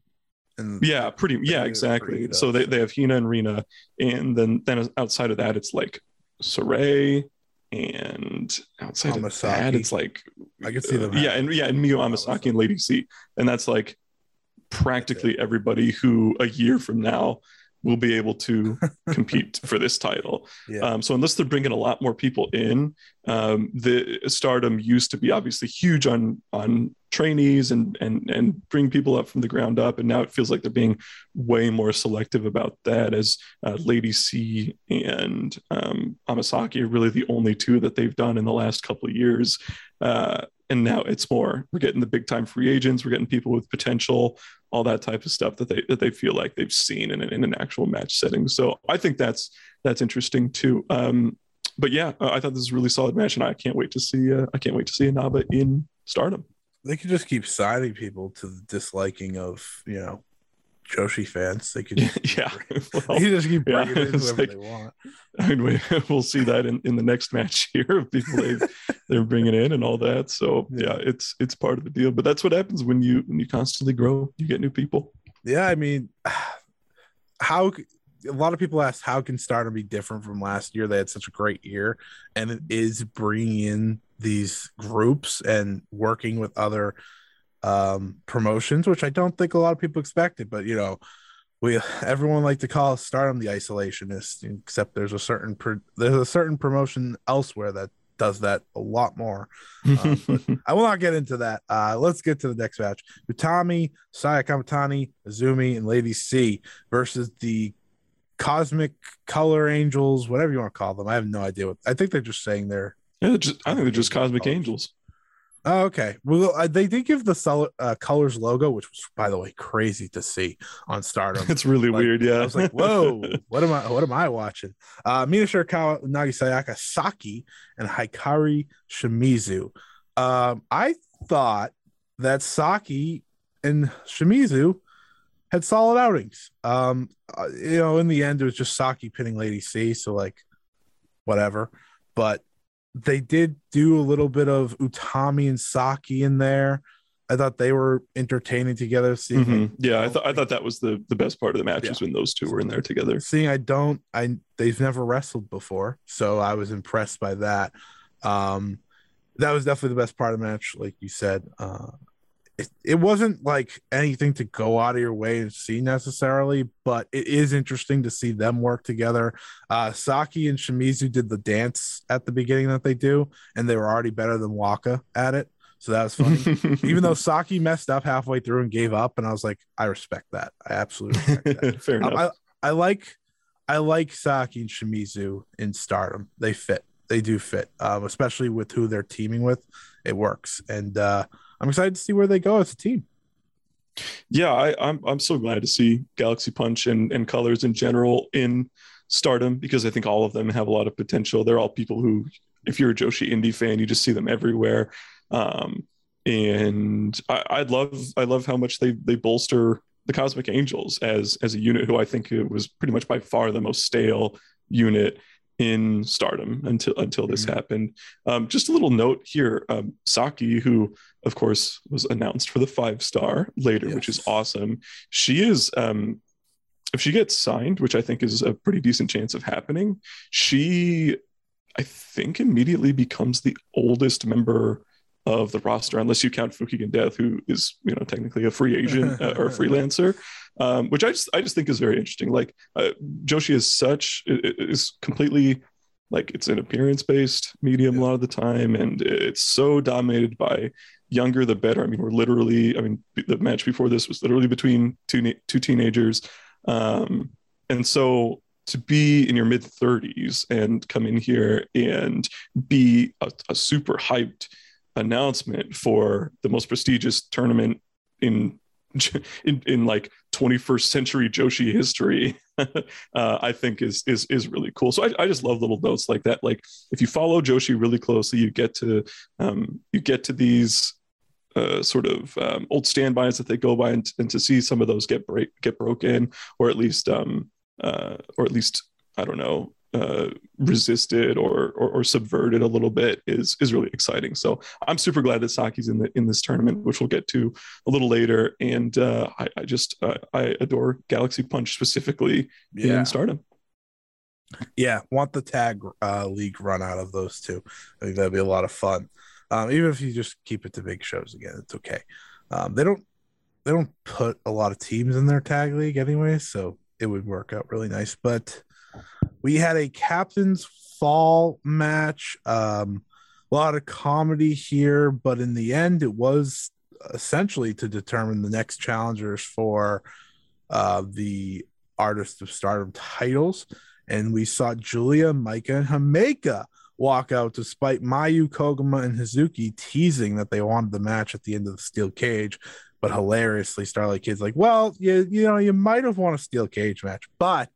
Speaker 1: And
Speaker 2: yeah, pretty. Yeah, exactly.
Speaker 1: pretty
Speaker 2: So they, they have Hina and Rina, and then then outside of that, it's like Sourei, and outside of that, it's like
Speaker 1: I can see them.
Speaker 2: uh, yeah, and yeah, and Miyu Amasaki and Lady C, and that's like practically everybody who a year from now will be able to compete for this title.
Speaker 1: Yeah.
Speaker 2: Um, so unless they're bringing a lot more people in, um, the Stardom used to be obviously huge on on trainees and and and bring people up from the ground up, and now it feels like they're being way more selective about that. As uh, Lady C and um, Amasaki are really the only two that they've done in the last couple of years. Uh, and now it's more we're getting the big time free agents, we're getting people with potential all that type of stuff that they that they feel like they've seen in an, in an actual match setting. So I think that's that's interesting too. Um, but yeah, I thought this was a really solid match, and I can't wait to see uh, I can't wait to see Inaba in Stardom.
Speaker 1: They could just keep signing people to the disliking of you know Joshi fans. They could
Speaker 2: yeah, well,
Speaker 1: just keep
Speaker 2: yeah,
Speaker 1: bringing in whoever
Speaker 2: like-
Speaker 1: they want.
Speaker 2: I mean, we, we'll see that in, in the next match here of people they they're bringing in and all that. So
Speaker 1: Yeah.
Speaker 2: yeah, it's it's part of the deal. But that's what happens when you when you constantly grow. You get new people.
Speaker 1: Yeah, I mean, how a lot of people ask how can Stardom be different from last year? They had such a great year, and it is bringing in these groups and working with other um, promotions, which I don't think a lot of people expected. But you know, we everyone like to call Stardom the isolationist, except there's a certain pro, there's a certain promotion elsewhere that does that a lot more. Um, I will not get into that. Uh, let's get to the next match. Utami, Saya Kamitani, Azumi, and Lady C versus the Cosmic Color Angels, whatever you want to call them. I have no idea what. I think they're just saying they're.
Speaker 2: Yeah, they're just, I think they're just cosmic angels.
Speaker 1: Oh, okay. Well, uh, they did give the sol- uh, colors logo, which was, by the way, crazy to see on Stardom.
Speaker 2: It's really
Speaker 1: Like,
Speaker 2: weird. Yeah,
Speaker 1: I was like, "Whoa, what am I? What am I watching?" Uh, Mina Shirakawa, Nagi Sayaka, Saki, and Hikari Shimizu. Um, I thought that Saki and Shimizu had solid outings. Um, uh, you know, in the end, it was just Saki pinning Lady C, so like, whatever. But they did do a little bit of Utami and Saki in there. I thought they were entertaining together. Seeing
Speaker 2: Mhm. yeah. I thought I thought that was the the best part of the match
Speaker 1: Yeah.
Speaker 2: when those two were in there together.
Speaker 1: seeing I don't I they've never wrestled before, so I was impressed by that. Um that was definitely the best part of the match, like you said. Uh it, it wasn't like anything to go out of your way and see necessarily, but it is interesting to see them work together. Uh Saki and Shimizu did the dance at the beginning that they do, and they were already better than Waka at it. So that was funny. Even though Saki messed up halfway through and gave up, and I was like, I respect that. I absolutely respect that.
Speaker 2: fair enough.
Speaker 1: Um, I, I like I like Saki and Shimizu in Stardom. They fit. They do fit, um, especially with who they're teaming with. It works, and uh, I'm excited to see where they go as a team.
Speaker 2: yeah, I, I'm I'm so glad to see Galaxy Punch and, and Colors in general in Stardom because I think all of them have a lot of potential. They're all people who, if you're a Joshi indie fan, you just see them everywhere. Um, and I, I love I love how much they they bolster the Cosmic Angels as as a unit who I think it was pretty much by far the most stale unit in Stardom until until this
Speaker 1: Mhm.
Speaker 2: happened. Um, just a little note here: um, Saki, who of course was announced for the five star later, which is awesome. She is. Um, if she gets signed, which I think is a pretty decent chance of happening, she, I think, immediately becomes the oldest member of the roster, unless you count Fukigen Death, who is you know technically a free agent uh, or a freelancer, um, which I just I just think is very interesting. Like uh, Joshi is such is completely like it's an appearance based medium a lot of the time, and it's so dominated by younger the better. I mean, we're literally I mean the match before this was literally between two two teenagers, um, and so to be in your mid 30s and come in here and be a, a super hyped announcement for the most prestigious tournament in in, in like 21st century Joshi history, uh, I think is is is really cool. So I, I just love little notes like that. Like if you follow Joshi really closely, you get to um, you get to these uh, sort of um, old standbys that they go by, and, and to see some of those get break get broken, or at least um, uh, or at least I don't know uh, resisted or, or or subverted a little bit is is really exciting. So I'm super glad that Saki's in the in this tournament, which we'll get to a little later. And uh, I, I just uh, I adore Galaxy Punch specifically
Speaker 1: Yeah,
Speaker 2: in Stardom.
Speaker 1: yeah. Want the tag uh, league run out of those two? I think that'd be a lot of fun. Um, even if you just keep it to big shows again, it's okay. Um, they don't they don't put a lot of teams in their tag league anyway, so it would work out really nice. But we had a captain's fall match. Um, a lot of comedy here, but in the end, it was essentially to determine the next challengers for uh, the Artist of Stardom titles. And we saw Julia, Maika, and Himeka walk out despite Mayu, Koguma, and Hazuki teasing that they wanted the match at the end of the steel cage. But hilariously, Starlight Kid's like, well, you, you know, you might have won a steel cage match, but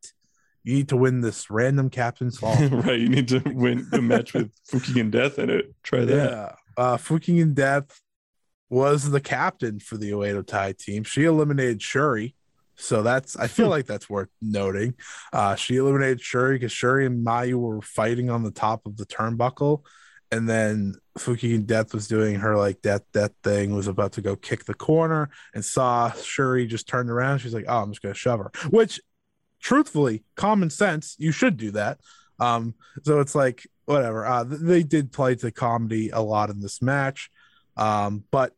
Speaker 1: you need to win this random captain's fall.
Speaker 2: right. You need to win the match with Fukigen Death in it. Try that.
Speaker 1: yeah. Uh, Fukigen Death was the captain for the Oedo Tai team. She eliminated Syuri. So that's I feel like that's worth noting. Uh, she eliminated Syuri because Syuri and Mayu were fighting on the top of the turnbuckle, and then Fukigen Death was doing her like death death thing, was about to go kick the corner, and saw Syuri just turned around. She's like, "Oh, I'm just gonna shove her," which, truthfully, common sense, you should do that. Um, so it's like whatever. Uh, they did play to comedy a lot in this match, um, but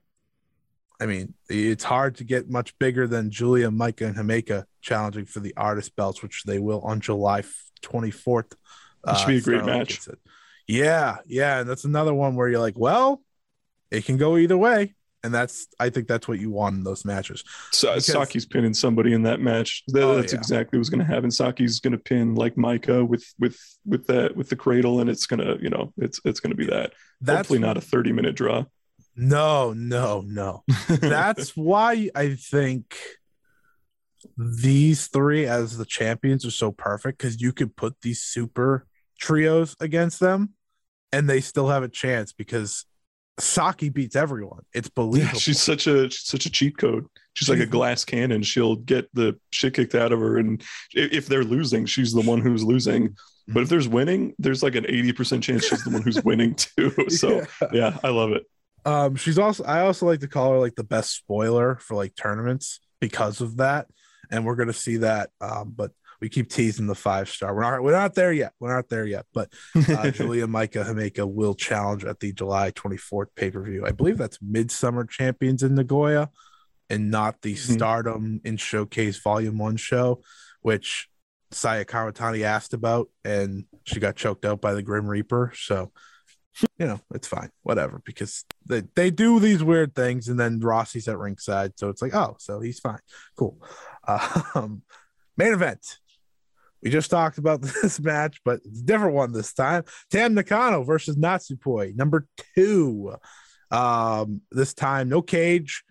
Speaker 1: I mean, it's hard to get much bigger than Julia, Maika, and Himeka challenging for the artist belts, which they will on July 24th.
Speaker 2: That should be a uh,
Speaker 1: great
Speaker 2: match.
Speaker 1: Yeah, yeah, and that's another one where you're like, well, it can go either way, and that's I think that's what you want in those matches.
Speaker 2: So,
Speaker 1: Because-
Speaker 2: Saki's pinning somebody in that match. That-
Speaker 1: Oh,
Speaker 2: that's
Speaker 1: yeah.
Speaker 2: exactly what's going to happen. Saki's going to pin like Maika with with with that with the cradle, and it's gonna you know it's it's going to be that.
Speaker 1: That's
Speaker 2: Hopefully not a thirty minute draw.
Speaker 1: No, no, no. That's why I think these three as the champions are so perfect because you could put these super trios against them and they still have a chance because Saki beats everyone. It's
Speaker 2: Yeah,
Speaker 1: believable.
Speaker 2: she's such a she's such a cheat code. She's like a glass cannon. She'll get the shit kicked out of her, and if they're losing, she's the one who's losing. But if mm-hmm. there's winning, there's like an eighty percent chance she's the one who's winning too. So
Speaker 1: Yeah.
Speaker 2: yeah, I love it.
Speaker 1: Um, she's also I also like to call her like the best spoiler for like tournaments because of that, and we're gonna see that. Um, but we keep teasing the five star. We're not we're not there yet. We're not there yet. But uh, Julia Maika Himeka will challenge at the July 24th pay per view. I believe that's Midsummer Champions in Nagoya, and not the
Speaker 2: Mhm.
Speaker 1: Stardom in Showcase Volume One show, which Saya Kamitani asked about, and she got choked out by the Grim Reaper. So you know, it's fine, whatever, because they, they do these weird things, and then Rossy's at ringside, so it's like, oh, so he's fine, cool. Um, main event. We just talked about this match, but it's a different one this time. Tam Nakano versus Natsupoi, number two. Um, this time, no cage,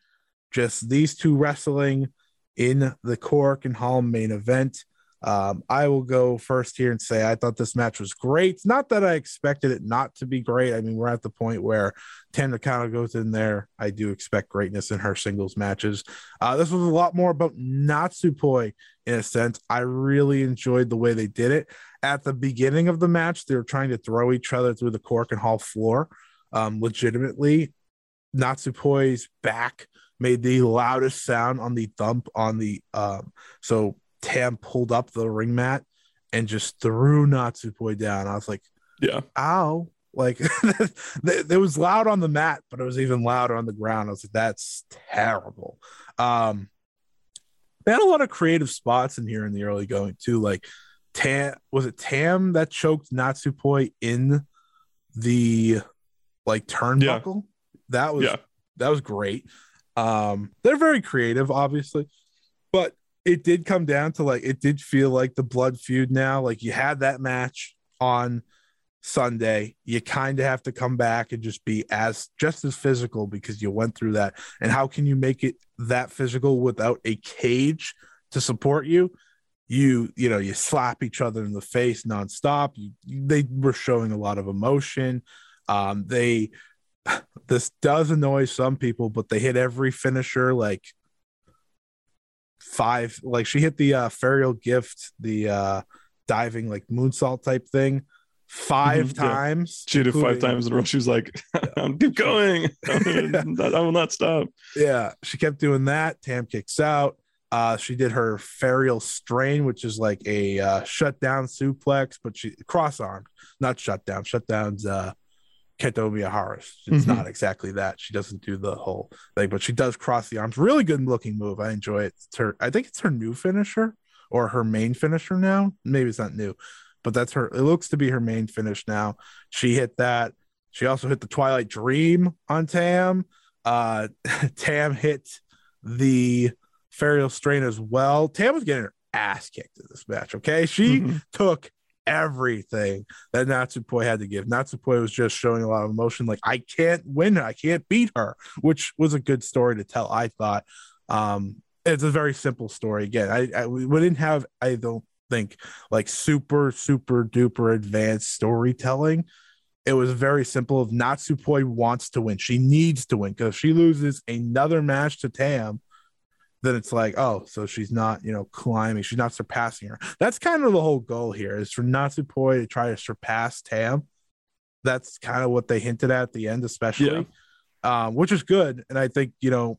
Speaker 1: just these two wrestling in the Korakuen Hall main event. Um, I will go first here and say I thought this match was great. Not that I expected it not to be great. I mean, we're at the point where Tam Nakano goes in there. I do expect greatness in her singles matches. Uh, this was a lot more about Natsupoi in a sense. I really enjoyed the way they did it. At the beginning of the match, they were trying to throw each other through the Korakuen Hall floor. Um, legitimately, Natsupoi's back made the loudest sound on the thump on the um so Tam pulled up the ring mat and just threw Natsupoi down. I was like,
Speaker 2: Yeah.
Speaker 1: ow. Like it was loud on the mat, but it was even louder on the ground. I was like, that's terrible. Um they had a lot of creative spots in here in the early going too. Like Tam was it Tam that choked Natsupoi in the like turnbuckle? That was
Speaker 2: Yeah.
Speaker 1: that was great. Um, they're very creative, obviously, but it did come down to like it did feel like the blood feud now. Like you had that match on Sunday, you kind of have to come back and just be as just as physical because you went through that. And how can you make it that physical without a cage to support you? You you know you slap each other in the face nonstop. You, they were showing a lot of emotion. Um, they this does annoy some people, but they hit every finisher like five. Like she hit the uh Ferial gift, the uh diving like moonsault type thing, 5
Speaker 2: Mhm, yeah.
Speaker 1: times.
Speaker 2: She did it five times in a row. She was like, I'm keep going. I will not stop.
Speaker 1: Yeah, she kept doing that. Tam kicks out. Uh, she did her ferial strain, which is like a uh, shutdown suplex, but she cross armed, not shutdown. Shutdown's uh, Kento Miyahara's. It's
Speaker 2: Mhm.
Speaker 1: not exactly that. She doesn't do the whole thing, but she does cross the arms. Really good looking move. I enjoy it. It's her, I think it's her new finisher or her main finisher now. Maybe it's not new, but that's her. It looks to be her main finish now. She hit that. She also hit the Twilight Dream on Tam. Uh, Tam hit the Ferial Strain as well. Tam was getting her ass kicked in this match. Okay, she
Speaker 2: Mhm.
Speaker 1: took everything that Natsupoi had to give. Natsupoi was just showing a lot of emotion, like I can't win, I can't beat her, which was a good story to tell. I thought. Um, it's a very simple story. Again, I, I we didn't have, I don't think, like super super duper advanced storytelling. It was very simple. If Natsupoi wants to win, she needs to win because if she loses another match to Tam, then it's like, oh, so she's not, you know, climbing, she's not surpassing her. That's kind of the whole goal here is for Natsupoi to try to surpass Tam. That's kind of what they hinted at at the end, especially, um, which is good. And I think, you know,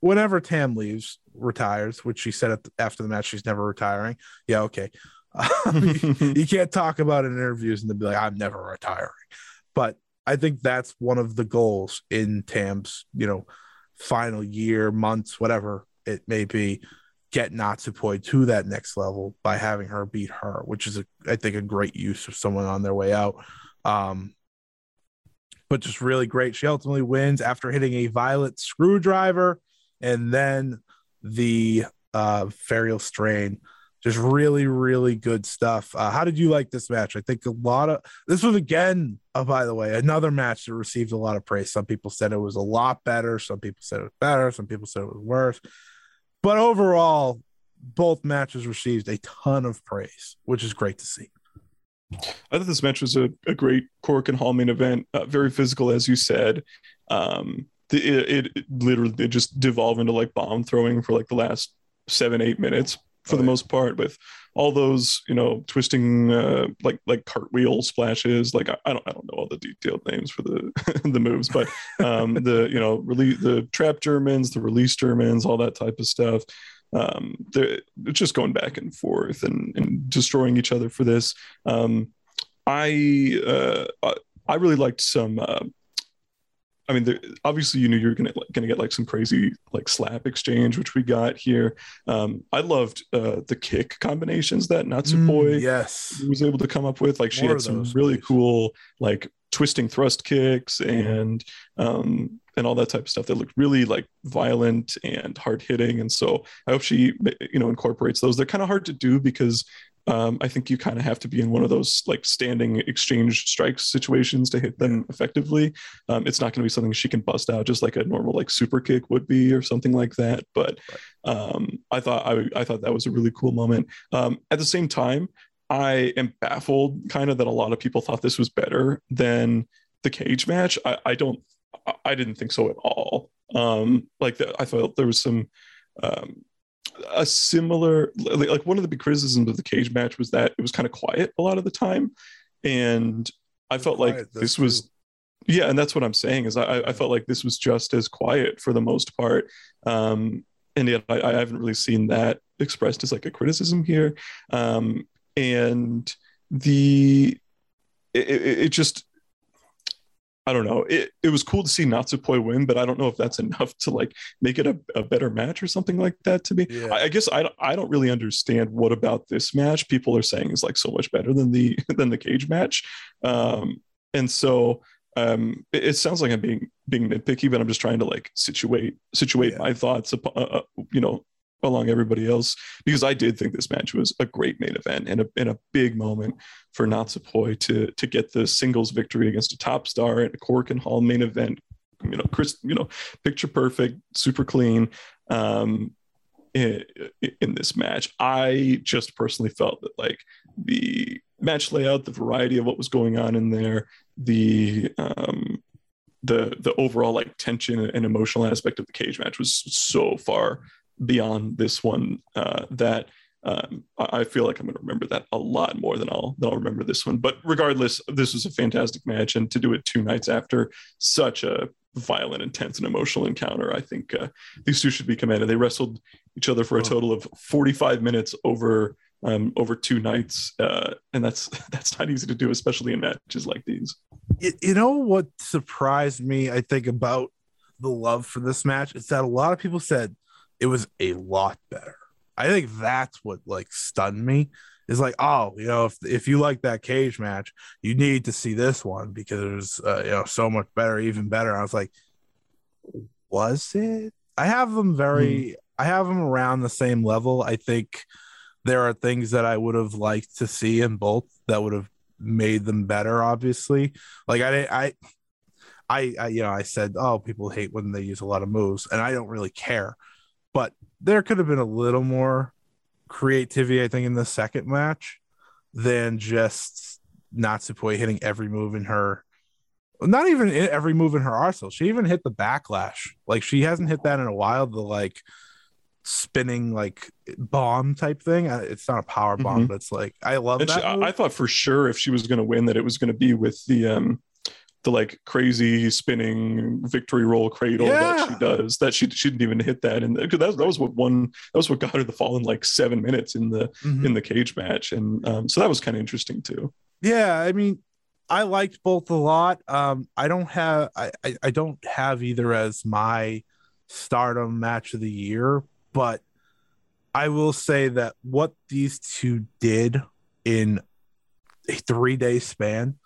Speaker 1: whenever Tam leaves, retires, which she said at the, after the match, she's never retiring. Yeah, okay. you, you can't talk about it in interviews and then be like, I'm never retiring. But I think that's one of the goals in Tam's, you know, final year, months, whatever it may be, get Natsupoi to that next level by having her beat her, which is a, I think a great use of someone on their way out. Um, but just really great. She ultimately wins after hitting a violet screwdriver and then the uh Ferial strain. Just really, really good stuff. Uh, how did you like this match? I think a lot of this was again, uh, by the way, another match that received a lot of praise. Some people said it was a lot better. Some people said it was better. Some people said it was worse. But overall, both matches received a ton of praise, which is great to see.
Speaker 2: I thought this match was a, a great Korakuen Hall main event, uh, very physical, as you said. Um, the, it, it literally it just devolved into like bomb throwing for like the last seven, eight minutes for
Speaker 1: Oh,
Speaker 2: the
Speaker 1: yeah.
Speaker 2: most part, with all those you know twisting uh, like like cartwheel splashes. Like I, I don't I don't know all the detailed names for the the moves, but um, the you know release the trap Germans, the release Germans, all that type of stuff. Um, they're it's just going back and forth and, and destroying each other for this. Um, I uh, I- I really liked some. Uh, I mean, there, obviously, you knew you were gonna gonna get like some crazy like slap exchange, which we got here. Um, I loved uh, the kick combinations that Natsupoi
Speaker 1: Mm, yes.
Speaker 2: was able to come up with. Like she
Speaker 1: More
Speaker 2: had some
Speaker 1: those,
Speaker 2: really
Speaker 1: please.
Speaker 2: cool like twisting thrust kicks and um and all that type of stuff that looked really like violent and hard hitting. And so I hope she you know incorporates those. They're kind of hard to do because um, I think you kind of have to be in one of those like standing exchange strikes situations to hit them effectively. Um, it's not going to be something she can bust out just like a normal like super kick would be or something like that. But um, I thought I, I thought that was a really cool moment. Um, at the same time, I am baffled kind of that a lot of people thought this was better than the cage match. I, I don't I- I didn't think so at all. Um, like the, I thought there was some um, a similar like like one of the big criticisms of the cage match was that it was kind of quiet a lot of the time, and I felt like
Speaker 1: Quiet, that's
Speaker 2: this was yeah, and that's what I'm saying is I, I felt like this was just as quiet for the most part, um, and yet I, I haven't really seen that expressed as like a criticism here, um, and the it, it, it just I don't know. It it was cool to see Natsupoi win, but I don't know if that's enough to like make it a, a better match or something like that to me.
Speaker 1: Yeah.
Speaker 2: I, I guess I don't, I don't really understand what about this match people are saying is like so much better than the than the cage match. Um, and so um, it, it sounds like I'm being being nitpicky, but I'm just trying to like situate situate
Speaker 1: Yeah.
Speaker 2: my thoughts, uh, uh, you know, along everybody else because I did think this match was a great main event and a, and a big moment for Natsupoi to to get the singles victory against a top star at a Korakuen Hall main event. You know, Chris, you know, picture perfect, super clean. Um, in, in this match, I just personally felt that like the match layout, the variety of what was going on in there, the um, the the overall like tension and emotional aspect of the cage match was so far beyond this one uh, that um, I feel like I'm going to remember that a lot more than I'll than I'll remember this one. But regardless, this was a fantastic match, and to do it two nights after such a violent, intense, and emotional encounter, I think uh, these two should be commended. They wrestled each other for a
Speaker 1: Oh.
Speaker 2: total of 45 minutes over um, over two nights, uh, and that's that's not easy to do, especially in matches like these.
Speaker 1: you, you know what surprised me i think about the love for this match is that a lot of people said it was a lot better. I think that's what like stunned me. Is like oh you know if if you like that cage match you need to see this one because it was uh, you know so much better even better. I was like was it? I have them very i have them around the same level. I think there are things that I would have liked to see in both that would have made them better. Obviously, like I, I, I, I, you know, I said, oh, people hate when they use a lot of moves, and I don't really care, but there could have been a little more creativity, I think, in the second match than just Natsupoi hitting every move in her. Not even every move in her arsenal. She even hit the backlash. Like she hasn't hit that in a while. The like spinning like bomb type thing. It's not a power bomb,
Speaker 2: Mhm.
Speaker 1: but it's like I love
Speaker 2: And
Speaker 1: that.
Speaker 2: she, I. I thought for sure if she was going to win, that it was going to be with the um, the like crazy spinning victory roll cradle that she does. That she she didn't even hit that, and because that, that was what one that was what got her the fall in like seven minutes in the
Speaker 1: Mhm.
Speaker 2: in the cage match, and um, so that was kind of interesting too.
Speaker 1: Yeah, I mean, I liked both a lot. Um, I don't have I, I, I don't have either as my stardom match of the year, but I will say that what these two did in a three day span,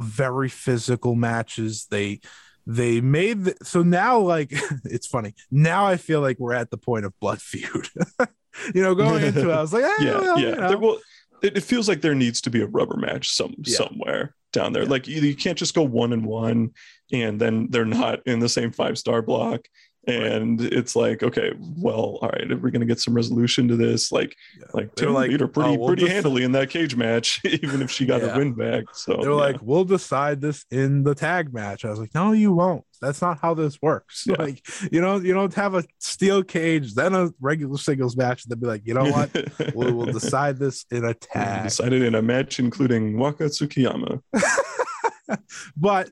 Speaker 1: very physical matches. They they made the, so now like it's funny. Now I feel like we're at the point of blood feud. you know, going into it, I was like, eh,
Speaker 2: yeah,
Speaker 1: well,
Speaker 2: yeah.
Speaker 1: you know.
Speaker 2: There, well, it, it feels like there needs to be a rubber match some
Speaker 1: Yeah.
Speaker 2: somewhere down there.
Speaker 1: Yeah.
Speaker 2: Like you, you can't just go one and one, and then they're not in the same five star block. And it's like, okay, well, all right, if we're gonna get some resolution to this, like,
Speaker 1: Yeah.
Speaker 2: like
Speaker 1: They were
Speaker 2: Tim
Speaker 1: like,
Speaker 2: beat her pretty,
Speaker 1: "Oh, we'll
Speaker 2: pretty handily in that cage match, even if she got
Speaker 1: Yeah.
Speaker 2: a win back. So
Speaker 1: they're
Speaker 2: yeah.
Speaker 1: like, "We'll decide this in the tag match." I was like, "No, you won't. That's not how this works. Like, you know, you don't have a steel cage, then a regular singles match, and then be like, you know what? we'll, we'll decide this in a tag."
Speaker 2: decided in a match including Waka Tsukiyama.
Speaker 1: But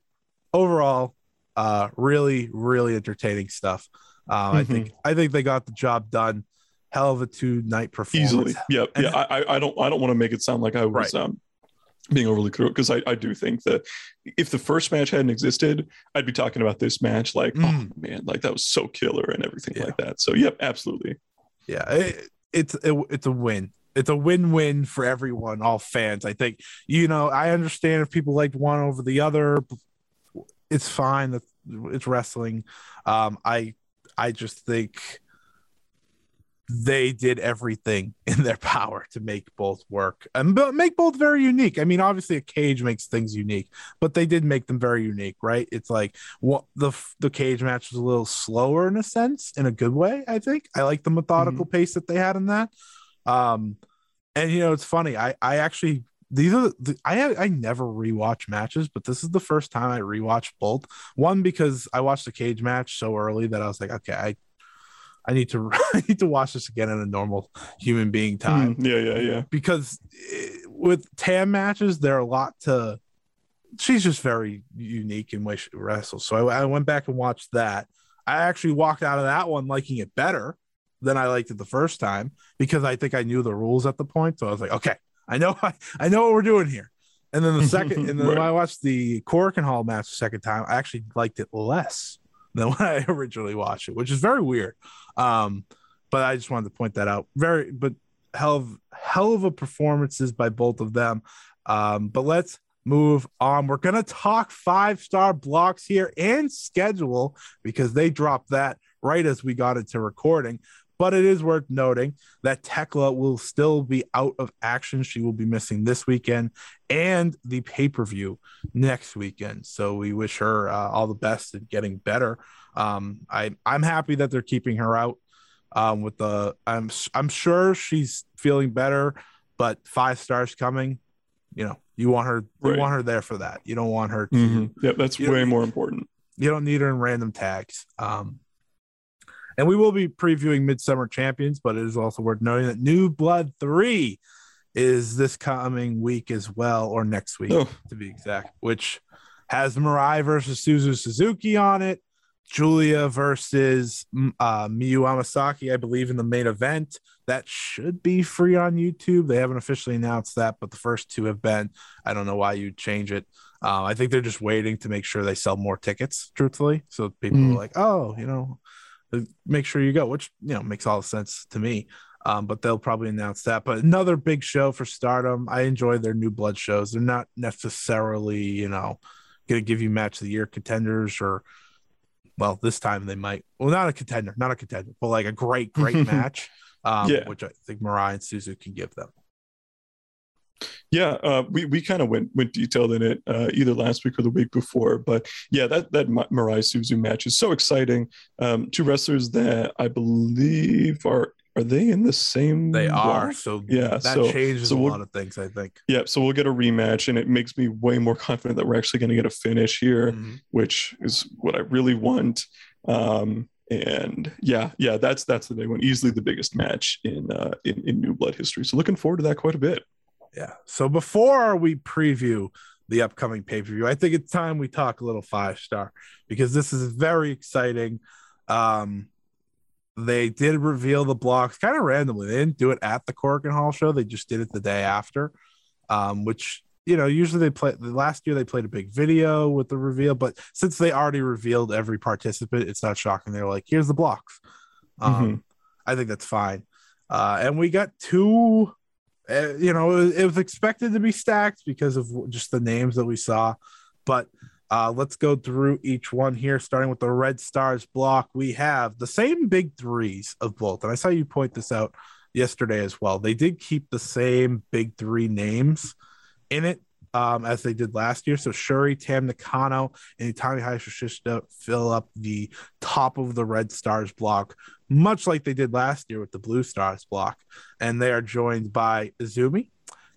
Speaker 1: overall, uh, really, really entertaining stuff. Uh, I
Speaker 2: Mhm.
Speaker 1: think I think they got the job done. Hell of a two night performance.
Speaker 2: easily. Yeah,
Speaker 1: And-
Speaker 2: yeah. I, I- I don't, I don't want to make it sound like I was
Speaker 1: Right.
Speaker 2: um, being overly cruel because I, I do think that if the first match hadn't existed, I'd be talking about this match like,
Speaker 1: Mm.
Speaker 2: oh man, like that was so killer and everything
Speaker 1: Yeah.
Speaker 2: like that. So, yep, absolutely.
Speaker 1: yeah it, it's it, it's a win it's a win-win for everyone all fans i think you know i understand if people liked one over the other it's fine that it's wrestling um i i just think they did everything in their power to make both work and make both very unique. I mean, obviously a cage makes things unique, but they did make them very unique, right? It's like what the the cage match was a little slower in a sense, in a good way. I think I like the methodical pace that they had in that. Um, and you know, it's funny. I I actually these are the, I I never rewatch matches, but this is the first time I rewatched both. One because I watched the cage match so early that I was like, okay, I I need to I need to watch this again in a normal human being time
Speaker 2: Mm, yeah, yeah, yeah.
Speaker 1: because eh, with Tam matches, there are a lot to. She's just very unique in way she wrestles. So I, I went back and watched that. I actually walked out of that one liking it better than I liked it the first time because I think I knew the rules at the point. So I was like, okay, I know I, I know what we're doing here. And then the second, and then when I watched the Korakuen Hall match the second time, I actually liked it less than when I originally watched it, which is very weird. Um, but I just wanted to point that out. Very, but hell of hell of a performances by both of them. Um, but let's move on. We're gonna talk five star blocks here and schedule because they dropped that right as we got into recording. But it is worth noting that Tekla will still be out of action. She will be missing this weekend and the pay per view next weekend. So we wish her uh, all the best in getting better. Um, I I'm happy that they're keeping her out. Um, with the I'm I'm sure she's feeling better, but five stars coming. You know, you want her you want her there for that. You don't want her to
Speaker 2: Mhm. Yep, that's way more important.
Speaker 1: you don't need her in random tags. Um, and we will be previewing Midsummer Champions, but it is also worth noting that New Blood 3 is this coming week as well, or next week
Speaker 2: Oh.
Speaker 1: to be exact, which has Mirai versus Suzu Suzuki on it, Julia versus mm, uh, Miyu Amasaki, I believe, in the main event. That should be free on YouTube. They haven't officially announced that, but the first two have been. I don't know why you'd change it. Uh, I think they're just waiting to make sure they sell more tickets, truthfully. So people
Speaker 2: Mm.
Speaker 1: are like, oh, you know, make sure you go, which, you know, makes all the sense to me. Um, but they'll probably announce that. But another big show for Stardom. I enjoy their new blood shows. They're not necessarily, you know, going to give you match of the year contenders or, well, this time they might. Well, not a contender, not a contender, but like a great, great match. um,
Speaker 2: Yeah.
Speaker 1: which I think Mirai and Suzu can give them.
Speaker 2: Yeah, uh, we we kind of went went detailed in it uh, either last week or the week before, but yeah, that that Ma- Mirai Suzu match is so exciting. Um, two wrestlers that I believe are are they in the same?
Speaker 1: They are
Speaker 2: block?
Speaker 1: so
Speaker 2: Yeah,
Speaker 1: that
Speaker 2: so-
Speaker 1: changes
Speaker 2: so
Speaker 1: a
Speaker 2: we'll-
Speaker 1: lot of things. I think.
Speaker 2: Yeah, so we'll get a rematch, and it makes me way more confident that we're actually going to get a finish here,
Speaker 1: Mhm.
Speaker 2: which is what I really want. Um, and yeah, yeah, that's that's the big one, easily the biggest match in uh, in, in New Blood history. So looking forward to that quite a bit.
Speaker 1: Yeah. So before we preview the upcoming pay per view, I think it's time we talk a little five star because this is very exciting. Um, they did reveal the blocks kind of randomly. They didn't do it at the Korakuen Hall show. They just did it the day after, um, which you know usually they play. The last year they played a big video with the reveal, but since they already revealed every participant, it's not shocking. They're like, "Here's the blocks." Um, I think that's fine. Uh, and we got two uh, you know, it was, it was expected to be stacked because of just the names that we saw. But uh, let's go through each one here, starting with the Red Stars block. We have the same big threes of both. And I saw you point this out yesterday as well. They did keep the same big three names in it um, as they did last year. So Syuri, Tam Nakano, and Utami Hayashishita fill up the top of the Red Stars block, much like they did last year with the Blue Stars block and they are joined by Azumi,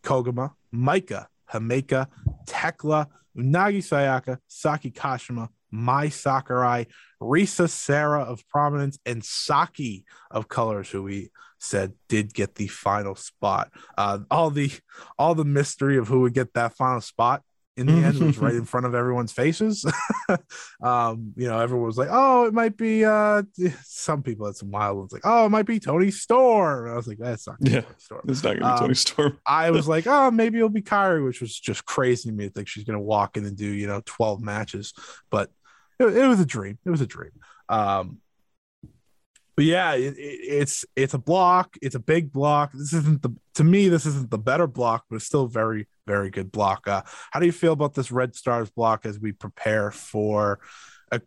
Speaker 1: Koguma, Maika, Himeka, Tekla, Unagi Sayaka, Saki Kashima, Mai Sakurai, Risa Sera of Prominence, and Saki of Colors, who we said did get the final spot. Uh, all the all the mystery of who would get that final spot in the end was right in front of everyone's faces. um, you know, everyone was like, "Oh, it might be." Uh, some people had some wild ones, like, "Oh, it might be Toni Storm." And I was like, "That's not gonna be
Speaker 2: Yeah.
Speaker 1: Toni Storm."
Speaker 2: It's not going to be
Speaker 1: Um,
Speaker 2: Toni Storm.
Speaker 1: I was like, oh, maybe it'll be Kairi, which was just crazy to me to think she's gonna walk in and do, you know, 12 matches. But it, it was a dream. It was a dream. Um but yeah, it, it, it's it's a block, it's a big block. This isn't the to me, this isn't the better block, but it's still very, very good block. Uh how do you feel about this Red Stars block as we prepare for a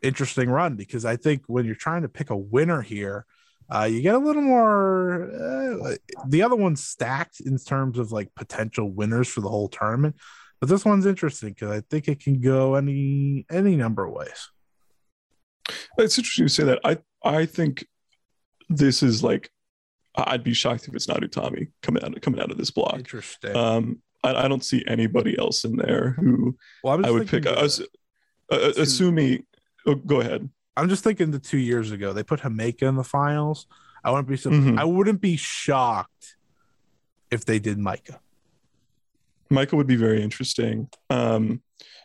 Speaker 1: interesting run? Because I think when you're trying to pick a winner here, uh, you get a little more. Uh, the other one's stacked in terms of like potential winners for the whole tournament, but this one's interesting because I think it can go any any number of ways.
Speaker 2: It's interesting you say that. I I think this is like I'd be shocked if it's not Utami coming out coming out of this block.
Speaker 1: Interesting.
Speaker 2: Um, I, I don't see anybody else in there who
Speaker 1: well,
Speaker 2: I would pick.
Speaker 1: thinking
Speaker 2: Uh, uh, assuming, oh, go ahead.
Speaker 1: I'm just thinking the two years ago they put Himeka in the finals. I wouldn't be so.
Speaker 2: Mhm.
Speaker 1: I wouldn't be shocked if they did Maika.
Speaker 2: Maika would be very interesting. Um,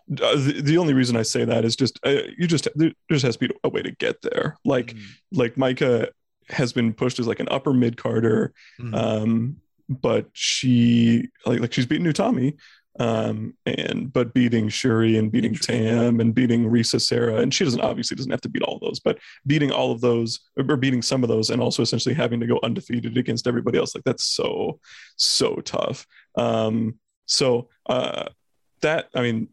Speaker 2: uh, the, the only reason I say that is just uh, you just there just has to be a way to get there. Like
Speaker 1: Mhm.
Speaker 2: like Maika has been pushed as like an upper mid carder,
Speaker 1: Mhm.
Speaker 2: um, but she like like she's beaten Utami, um, and but beating Syuri and beating Tam and beating Risa Sera, and she doesn't obviously doesn't have to beat all of those, but beating all of those or beating some of those, and also essentially having to go undefeated against everybody else, like that's so so tough. Um, so uh, that I mean.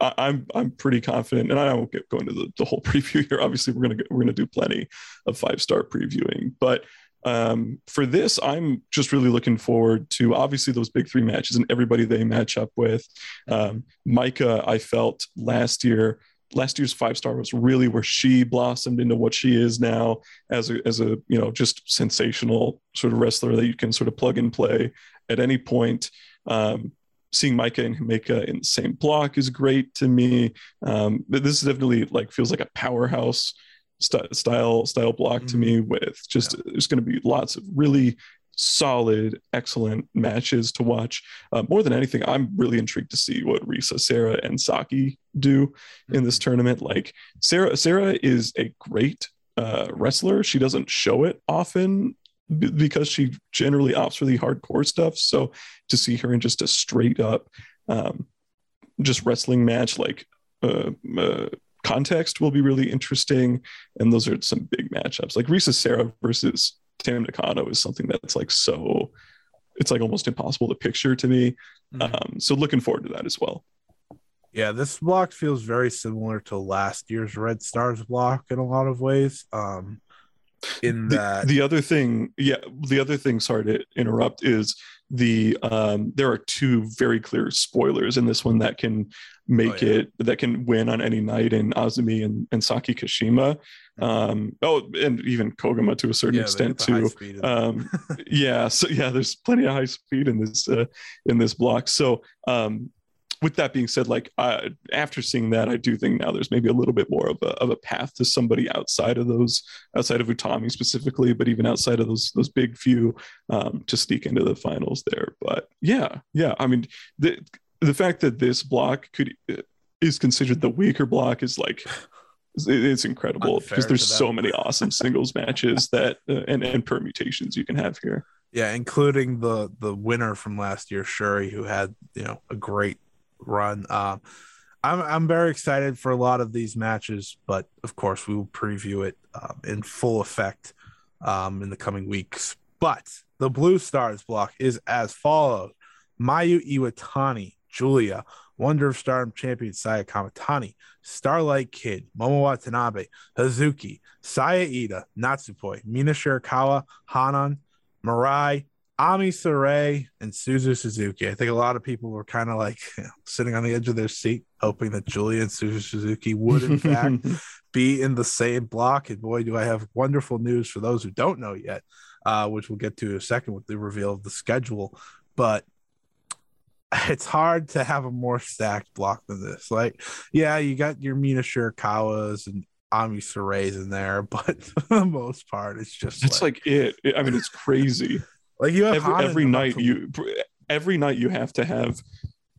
Speaker 2: I, I'm I'm pretty confident, and I won't get go into the, the whole preview here. Obviously, we're gonna we're gonna do plenty of five star previewing, but um, for this, I'm just really looking forward to obviously those big three matches and everybody they match up with. Um, Maika, I felt last year, last year's five star was really where she blossomed into what she is now as a, as a, you know, just sensational sort of wrestler that you can sort of plug and play at any point. Um, seeing Maika and Himeka in the same block is great to me. Um, but this definitely like feels like a powerhouse st- style style block to me with just there's going to be lots of really solid excellent matches to watch. Uh, more than anything i'm really intrigued to see what risa sera and saki do in this tournament. Like sera sera is a great uh, wrestler. She doesn't show it often b- because she generally opts for the hardcore stuff so to see her in just a straight up um, just wrestling match like uh, uh, context will be really interesting. And those are some big matchups. Like Risa Sera versus Tam Nakano is something that's like so, it's like almost impossible to picture to me.
Speaker 1: Mhm.
Speaker 2: Um, so looking forward to that as well.
Speaker 1: Yeah, this block feels very similar to last year's Red Stars block in a lot of ways. Um, in
Speaker 2: the,
Speaker 1: that
Speaker 2: the other thing yeah the other thing sorry to interrupt is the um there are two very clear spoilers in this one that can make
Speaker 1: Oh, yeah.
Speaker 2: it that can win on any night in azumi and, and saki kashima um oh and even koguma to a certain
Speaker 1: Mm-hmm. yeah,
Speaker 2: extent
Speaker 1: get the high
Speaker 2: too um yeah so yeah there's plenty of high speed in this uh, in this block so um with that being said like uh, after seeing that i do think now there's maybe a little bit more of a, of a path to somebody outside of those outside of utami specifically but even outside of those those big few um to sneak into the finals there. But yeah yeah i mean the the fact that this block could is considered the weaker block is like it's incredible because there's so many awesome singles matches that uh, and and permutations you can have here.
Speaker 1: Yeah, including the the winner from last year, Syuri, who had you know a great run. Um, I'm I'm very excited for a lot of these matches, but of course we will preview it um, in full effect um, in the coming weeks. But the Blue Stars block is as follows: Mayu Iwatani, Julia, Wonder of Stardom champion Saya Kamitani, Starlight Kid, Momo Watanabe, Hazuki, Saya Iida, Natsupoi, Mina Shirakawa, Hanan, Mirai, Ami Sourei, and Suzu Suzuki. I think a lot of people were kind of like you know, sitting on the edge of their seat, hoping that Julia and Suzu Suzuki would, in fact, be in the same block. And boy, do I have wonderful news for those who don't know yet, uh, which we'll get to in a second with the reveal of the schedule. But it's hard to have a more stacked block than this. Like, yeah, you got your Mina Shirakawas and Ami Soureis in there, but for the most part, it's just
Speaker 2: That's like it. I mean, it's crazy.
Speaker 1: Like you have
Speaker 2: every, every night you every night you have to have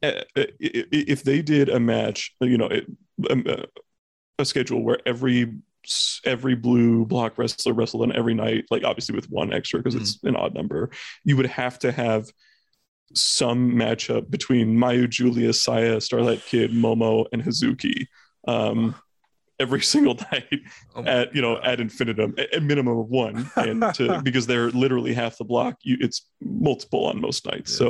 Speaker 2: uh, uh, i- i- if they did a match you know it, um, uh, a schedule where every every blue block wrestler wrestled on every night like obviously with one extra because it's
Speaker 1: Mm-hmm.
Speaker 2: an odd number you would have to have some matchup between mayu julia saya starlight kid momo and hazuki um every single night
Speaker 1: Oh
Speaker 2: at you know
Speaker 1: God.
Speaker 2: at infinitum a, minimum of one and to, because they're literally half the block you it's multiple on most nights
Speaker 1: Yeah.
Speaker 2: so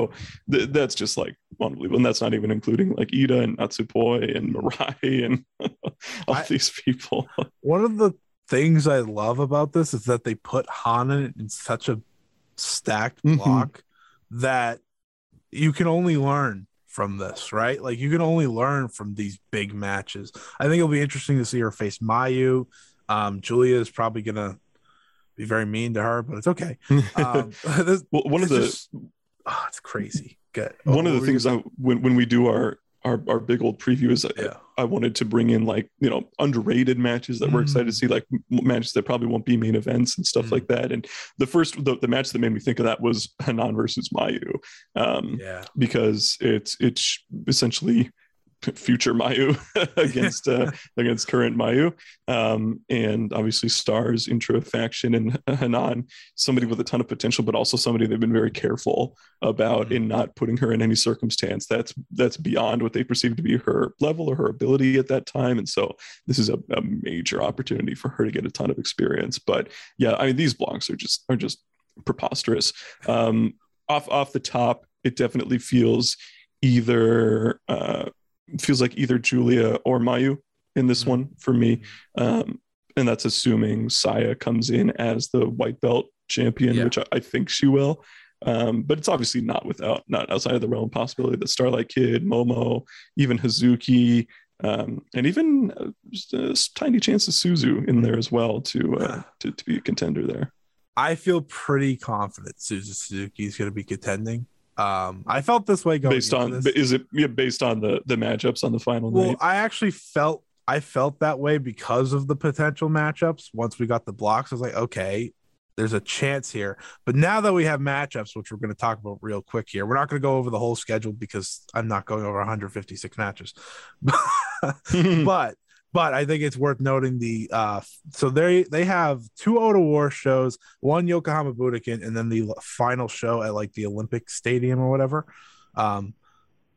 Speaker 2: th- that's just like unbelievable and that's not even including like iida and natsupoi and Mirai and all
Speaker 1: I-
Speaker 2: these people
Speaker 1: one of the things I love about this is that they put Hanan in such a stacked
Speaker 2: Mhm.
Speaker 1: block that you can only learn from this, right? Like you can only learn from these big matches. I think it'll be interesting to see her face Mayu. Um, Julia is probably gonna be very mean to her, but it's okay. Um, this,
Speaker 2: well one of the
Speaker 1: just- oh, it's crazy. Good.
Speaker 2: one of
Speaker 1: Oh,
Speaker 2: the things I, when, when we do our, our our big old preview is
Speaker 1: yeah.
Speaker 2: I wanted to bring in like you know underrated matches that we're excited to
Speaker 1: Mm.
Speaker 2: see, like matches that probably won't be main events and stuff
Speaker 1: Mm.
Speaker 2: like that. And the first the, the match that made me think of that was Hanan versus Mayu, um,
Speaker 1: Yeah.
Speaker 2: because it's it's essentially future Mayu against uh, against current Mayu, um, and obviously Stars intro faction and Hanan, somebody with a ton of potential, but also somebody they've been very careful about
Speaker 1: Mhm.
Speaker 2: in not putting her in any circumstance that's that's beyond what they perceive to be her level or her ability at that time. And so this is a, a major opportunity for her to get a ton of experience. But yeah, I mean these blocks are just are just preposterous. Um, off off the top, it definitely feels either uh, feels like either Julia or Mayu in this
Speaker 1: Mhm.
Speaker 2: one for me. Um, and that's assuming Saya comes in as the white belt champion,
Speaker 1: Yeah.
Speaker 2: which I, I think she will. Um, but it's obviously not without not outside of the realm possibility that Starlight Kid, Momo, even Hazuki, um, and even a, just a s- tiny chance of Suzu in there as well to uh, to, to be a contender there.
Speaker 1: I feel pretty confident Suzu Suzuki is going to be contending. Um, I felt this way going
Speaker 2: based on is it yeah, based on the the matchups on the final
Speaker 1: Well,
Speaker 2: night?
Speaker 1: I actually felt I felt that way because of the potential matchups. Once we got the blocks, I was like, okay, there's a chance here. But now that we have matchups, which we're going to talk about real quick here, we're not going to go over the whole schedule because I'm not going over 156 matches. but but I think it's worth noting the uh so they they have two Ota Ward shows, one Yokohama Budokan, and then the final show at like the Olympic Stadium or whatever. Um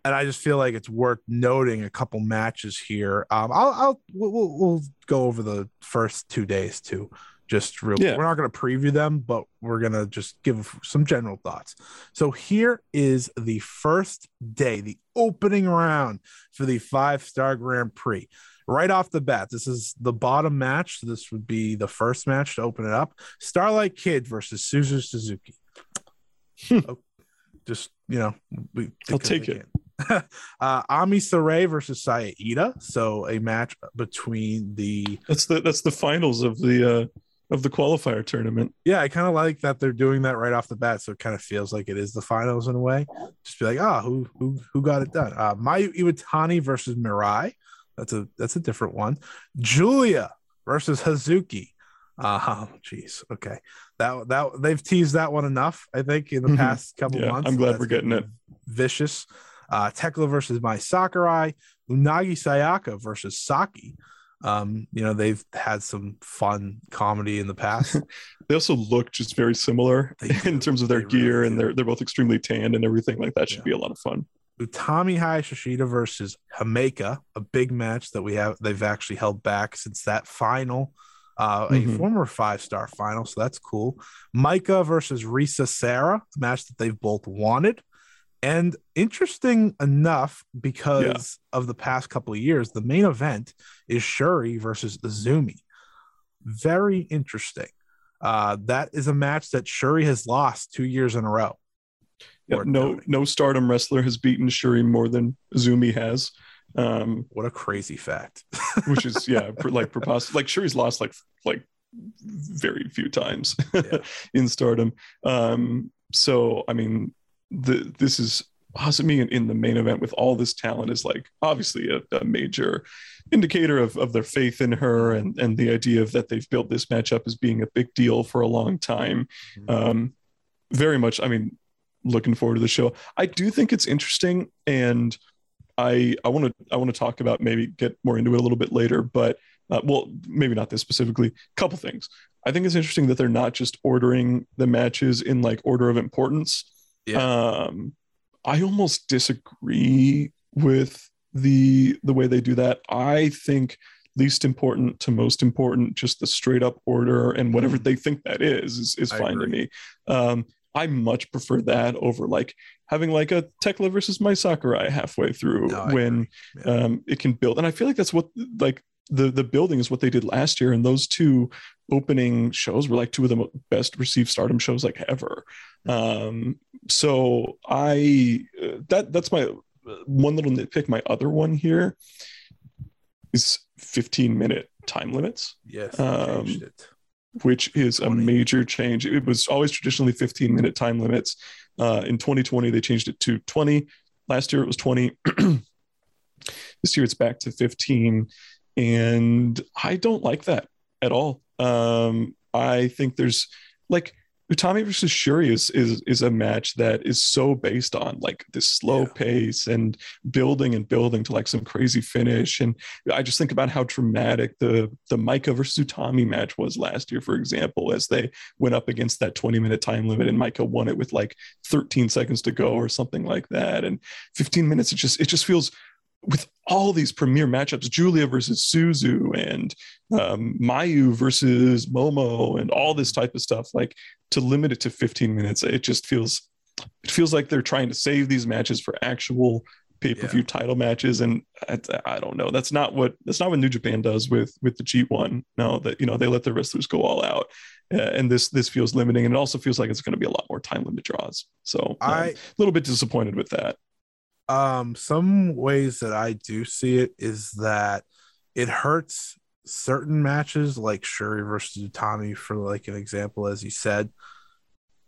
Speaker 1: and I just feel like it's worth noting a couple matches here. Um I'll I'll we'll, we'll, go over the first two days too. Just real
Speaker 2: Yeah.
Speaker 1: we're not going to preview them, but we're going to just give some general thoughts. So here is the first day, the opening round for the five star Grand Prix. Right off the bat, this is the bottom match. So this would be the first match to open it up. Starlight Kid versus Suzu Suzuki. Oh, Just you know, we,
Speaker 2: I'll take it.
Speaker 1: uh, Ami Sourei versus Saya Iida. So a match between the
Speaker 2: That's the that's the finals of the uh of the qualifier tournament.
Speaker 1: yeah, I kind of like that they're doing that right off the bat. So it kind of feels like it is the finals in a way. Just be like, ah, who who who got it done? Uh, Mayu Iwatani versus Mirai. That's a that's a different one. Julia versus Hazuki. Uh, oh, jeez. Okay, that that they've teased that one enough. I think in the
Speaker 2: Mhm.
Speaker 1: past couple
Speaker 2: Yeah,
Speaker 1: months.
Speaker 2: I'm glad we're getting
Speaker 1: gonna Vicious. Uh, Tekla versus Mai Sakurai. Unagi Sayaka versus Saki. Um, you know they've had some fun comedy in the past.
Speaker 2: They also look just very similar in terms of their
Speaker 1: They
Speaker 2: gear,
Speaker 1: do.
Speaker 2: and they're they're both extremely tanned and everything like that. Should
Speaker 1: Yeah.
Speaker 2: be a lot of fun.
Speaker 1: Utami Hayashishita versus Himeka, a big match that we have they've actually held back since that final, uh, a
Speaker 2: Mhm.
Speaker 1: former five star final, so that's cool. Maika versus Risa Sera, a match that they've both wanted. And interesting enough, because of the past couple of years, the main event is Syuri versus Azumi. Very interesting. Uh, that is a match that Syuri has lost two years in a row.
Speaker 2: Yeah, no no stardom wrestler has beaten Syuri more than Azumi has. Um,
Speaker 1: What a crazy fact.
Speaker 2: which is yeah, like preposterous. Like Syuri's lost like like very few times
Speaker 1: Yeah.
Speaker 2: in stardom. Um, so I mean, the this is Hasumi in, in the main event with all this talent is like obviously a, a major indicator of, of their faith in her and and the idea of that they've built this matchup as being a big deal for a long time. Um, very much. I mean, looking forward to the show. I do think it's interesting, and I I want to I want to talk about maybe get more into it a little bit later, but uh, well, maybe not this specifically. Couple things. I think it's interesting that they're not just ordering the matches in like order of importance. Um, I almost disagree with the the way they do that. I think least important to most important, just the straight up order and whatever they think that is is, is fine to me. Um, I much prefer that over like having like a Tekla versus Mai Sakurai halfway through
Speaker 1: No,
Speaker 2: when.
Speaker 1: Yeah.
Speaker 2: um, it can build. And I feel like that's what like the the building is what they did last year. And those two opening shows were like two of the best received stardom shows like ever. Um, so I uh, that that's my uh, one little nitpick. My other one here is 15 minute time limits
Speaker 1: Yes,
Speaker 2: Um,
Speaker 1: changed it.
Speaker 2: Which is a major change. It was always traditionally 15 minute time limits. Uh, in 2020, they changed it to 20. Last year, it was 20. this year, it's back to 15. And I don't like that at all. Um, I think there's like Utami versus Syuri is, is is a match that is so based on like this slow
Speaker 1: Yeah.
Speaker 2: pace and building and building to like some crazy finish. And I just think about how dramatic the the Maika versus Utami match was last year, for example, as they went up against that 20 minute time limit and Maika won it with like 13 seconds to go or something like that. And 15 minutes, it just it just feels with all these premier matchups, Julia versus Suzu and um, Mayu versus Momo and all this type of stuff, like to limit it to 15 minutes, it just feels it feels like they're trying to save these matches for actual pay-per-view title matches. And I, I don't know. That's not what that's not what new japan does with with the g1 no that you know they let the wrestlers go all out. Uh, and this this feels limiting. And it also feels like it's going to be a lot more time limit draws. So um,
Speaker 1: I
Speaker 2: a little bit disappointed with that
Speaker 1: um some ways that I do see it is that it hurts certain matches like Syuri versus Utami for like an example as you said.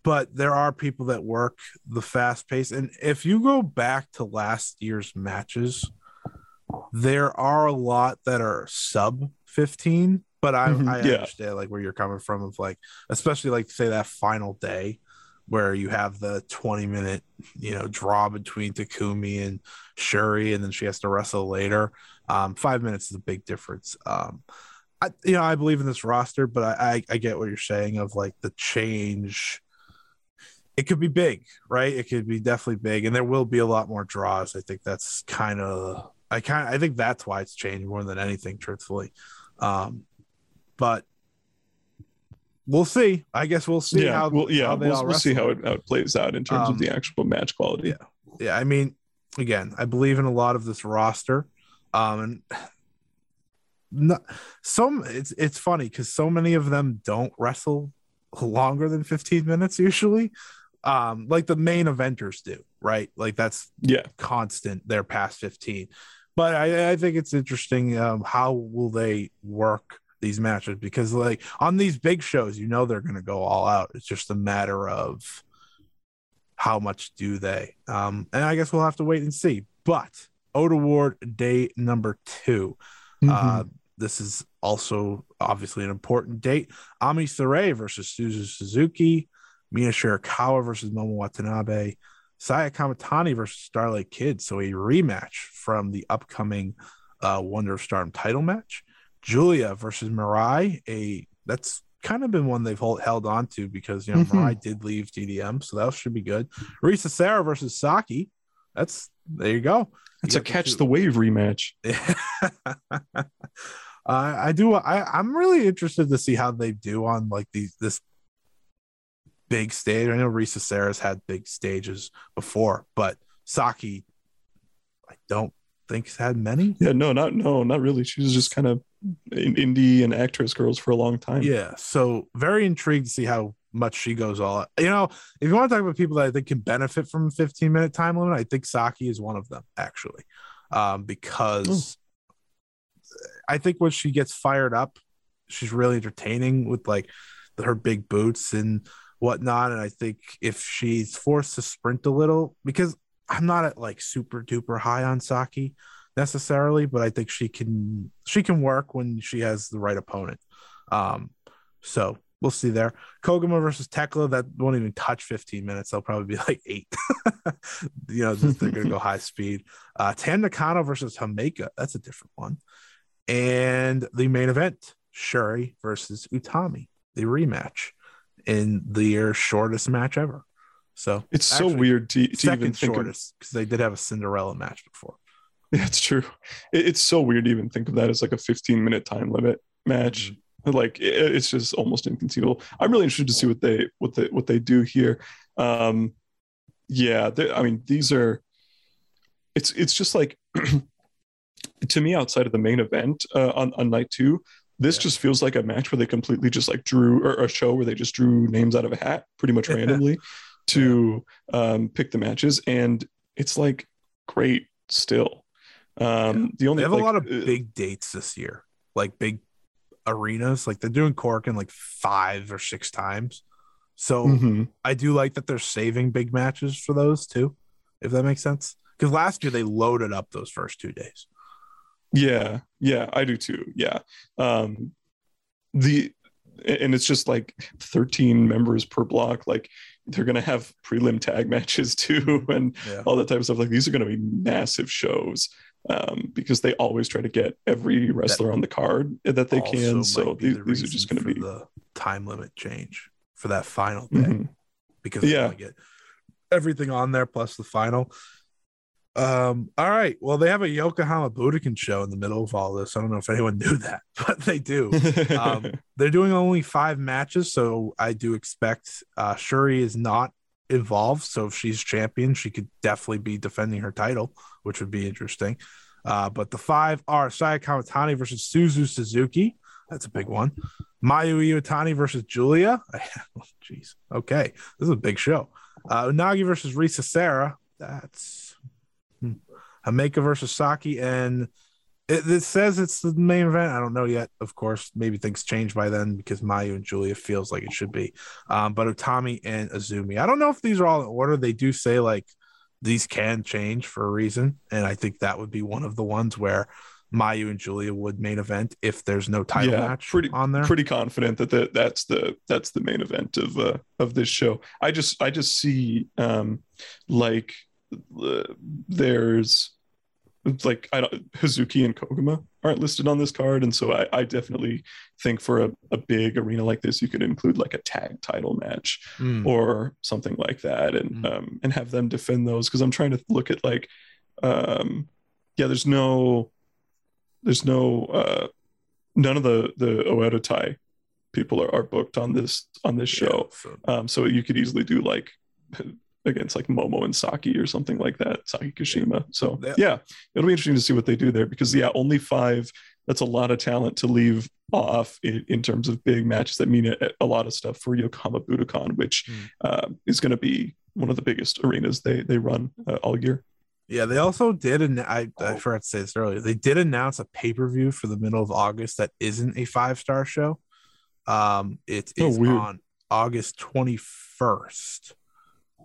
Speaker 1: But there are people that work the fast pace. And if you go back to last year's matches there are a lot that are sub 15 but I,
Speaker 2: Mhm,
Speaker 1: I
Speaker 2: yeah.
Speaker 1: understand like where you're coming from of like especially like say that final day where you have the 20 minute you know draw between Takumi and Syuri and then she has to wrestle later. Um five minutes is a big difference. Um I you know I believe in this roster but I I, I get what you're saying of like the change. It could be big right? It could be definitely big and there will be a lot more draws. I think that's kind of I kind I think that's why it's changed more than anything truthfully. Um but we'll see I guess we'll see
Speaker 2: yeah
Speaker 1: how
Speaker 2: well yeah
Speaker 1: how they
Speaker 2: we'll,
Speaker 1: all
Speaker 2: we'll see how it, how it plays out in terms
Speaker 1: Um,
Speaker 2: of the actual match quality
Speaker 1: yeah. yeah i mean again i believe in a lot of this roster um and no, some it's it's funny because so many of them don't wrestle longer than 15 minutes usually. Um, like the main eventers do, right? Like that's
Speaker 2: Yeah.
Speaker 1: constant. They're past 15. But I, I think it's interesting. Um, how will they work these matches? Because like on these big shows, you know they're going to go all out. It's just a matter of how much do they. Um, and I guess we'll have to wait and see. But Ota Ward day number 2
Speaker 2: Mm-hmm.
Speaker 1: Uh, this is also obviously an important date. Ami Sourei versus Suzu Suzuki, Mina Shirakawa versus Momo Watanabe, Saya Kamitani versus Starlight Kid. So a rematch from the upcoming uh, Wonder of Stardom title match. Julia versus Mirai. A that's kind of been one they've hold, held on to because you know
Speaker 2: Mhm.
Speaker 1: Mirai did leave DDM, so that should be good. Risa Sera versus Saki. That's there you go.
Speaker 2: It's
Speaker 1: You
Speaker 2: a catch
Speaker 1: two-
Speaker 2: the wave rematch.
Speaker 1: uh, I do. I, I'm really interested to see how they do on like these this big stage. I know Risa Sera's had big stages before, but Saki, I don't think had many.
Speaker 2: Yeah, no, not no, not really. She was just kind of in indie and actress girls for a long time.
Speaker 1: Yeah, so very intrigued to see how much she goes all. out. You know, if you want to talk about people that I think can benefit from a 15 minute time limit, I think Saki is one of them actually, um, because I think when she gets fired up, she's really entertaining with like her big boots and whatnot. And I think if she's forced to sprint a little, because I'm not at like super duper high on Saki necessarily, but I think she can she can work when she has the right opponent. Um, so we'll see there. Koguma versus Tekla that won't even touch 15 minutes. They'll probably be like eight. you know, just, they're gonna go high speed. Uh, Tam Nakano versus Himeka. That's a different one. And the main event, Syuri versus Utami, the rematch in their shortest match ever. So
Speaker 2: It's so weird to, to even
Speaker 1: Second
Speaker 2: think of
Speaker 1: shortest because they did have a Cinderella match before.
Speaker 2: Yeah, it's true. It, it's so weird to even think of that as like a 15 minute time limit match. Like it, it's just almost inconceivable. I'm really interested to see what they what they what they do here. Um, yeah, I mean these are. It's it's just like to me outside of the main event uh, on on night two. This
Speaker 1: Yeah.
Speaker 2: just feels like a match where they completely just like drew or a show where they just drew names out of a hat pretty much randomly to um, pick the matches, and it's like great still. Um, The only
Speaker 1: They have
Speaker 2: like,
Speaker 1: a lot of
Speaker 2: uh,
Speaker 1: big dates this year, like big arenas. Like they're doing Cork in like five or six times. So
Speaker 2: mhm.
Speaker 1: I do like that they're saving big matches for those too, if that makes sense. Because last year they loaded up those first two days.
Speaker 2: Yeah, yeah, I do too. Yeah. Um the and it's just like 13 members per block. Like they're gonna have prelim tag matches too and
Speaker 1: Yeah.
Speaker 2: all that type of stuff. Like these are gonna be massive shows. Um, because they always try to get every wrestler on the card that they can. So these, these are just gonna be
Speaker 1: the time limit change for that final day
Speaker 2: Mhm.
Speaker 1: because they
Speaker 2: Yeah.
Speaker 1: get everything on there plus the final. Um, all right. Well, they have a Yokohama Budokan show in the middle of all this. I don't know if anyone knew that, but they do. um, they're doing only five matches, so I do expect uh, Syuri is not involved. So if she's champion, she could definitely be defending her title, which would be interesting. Uh, but the five are Saya Kamitani versus Suzu Suzuki. That's a big one. Mayu Iwatani versus Julia. Jeez. Okay. This is a big show. Uh, Unagi versus Risa Sera. That's hmm. Himeka versus Saki. And it, it says it's the main event. I don't know yet. Of course, maybe things change by then because Mayu and Julia feels like it should be. Um, but Utami and Azumi. I don't know if these are all in order. They do say like these can change for a reason, and I think that would be one of the ones where Mayu and Julia would main event if there's no title
Speaker 2: Yeah,
Speaker 1: match
Speaker 2: pretty-
Speaker 1: on there.
Speaker 2: pretty confident that the, that's the that's the main event of uh, of this show. I just I just see um like uh, there's like I don't Hazuki and Koguma aren't listed on this card, and so I, I definitely think for a, a big arena like this, you could include like a tag title match
Speaker 1: Mm.
Speaker 2: or something like that, and
Speaker 1: Mm.
Speaker 2: um and have them defend those because I'm trying to look at like um yeah, there's no there's no uh none of the the Oedo Tai people are, are booked on this on this show.
Speaker 1: Yeah, so-
Speaker 2: Um, so you could easily do like against like Momo and Saki or something like that, Saki Kashima. So
Speaker 1: Yeah.
Speaker 2: it'll be interesting to see what they do there because yeah, only five. That's a lot of talent to leave off in, in terms of big matches that mean a, a lot of stuff for Yokohama Budokan, which
Speaker 1: Mm.
Speaker 2: uh, is going to be one of the biggest arenas they they run uh, all year.
Speaker 1: Yeah, they also did, and I, I forgot to say this earlier. They did announce a pay per view for the middle of August that isn't a five star show. Um, it
Speaker 2: Oh,
Speaker 1: is
Speaker 2: weird.
Speaker 1: on August twenty first.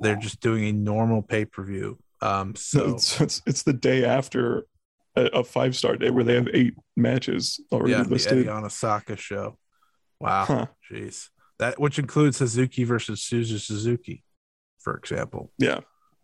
Speaker 1: They're just doing a normal pay per view. Um,
Speaker 2: So it's, it's it's the day after a, a five star day where they have eight matches already
Speaker 1: yeah, the
Speaker 2: listed.
Speaker 1: Edion Osaka show. Wow,
Speaker 2: Huh.
Speaker 1: jeez, that which includes Suzuki versus Suzu Suzuki, for example.
Speaker 2: Yeah.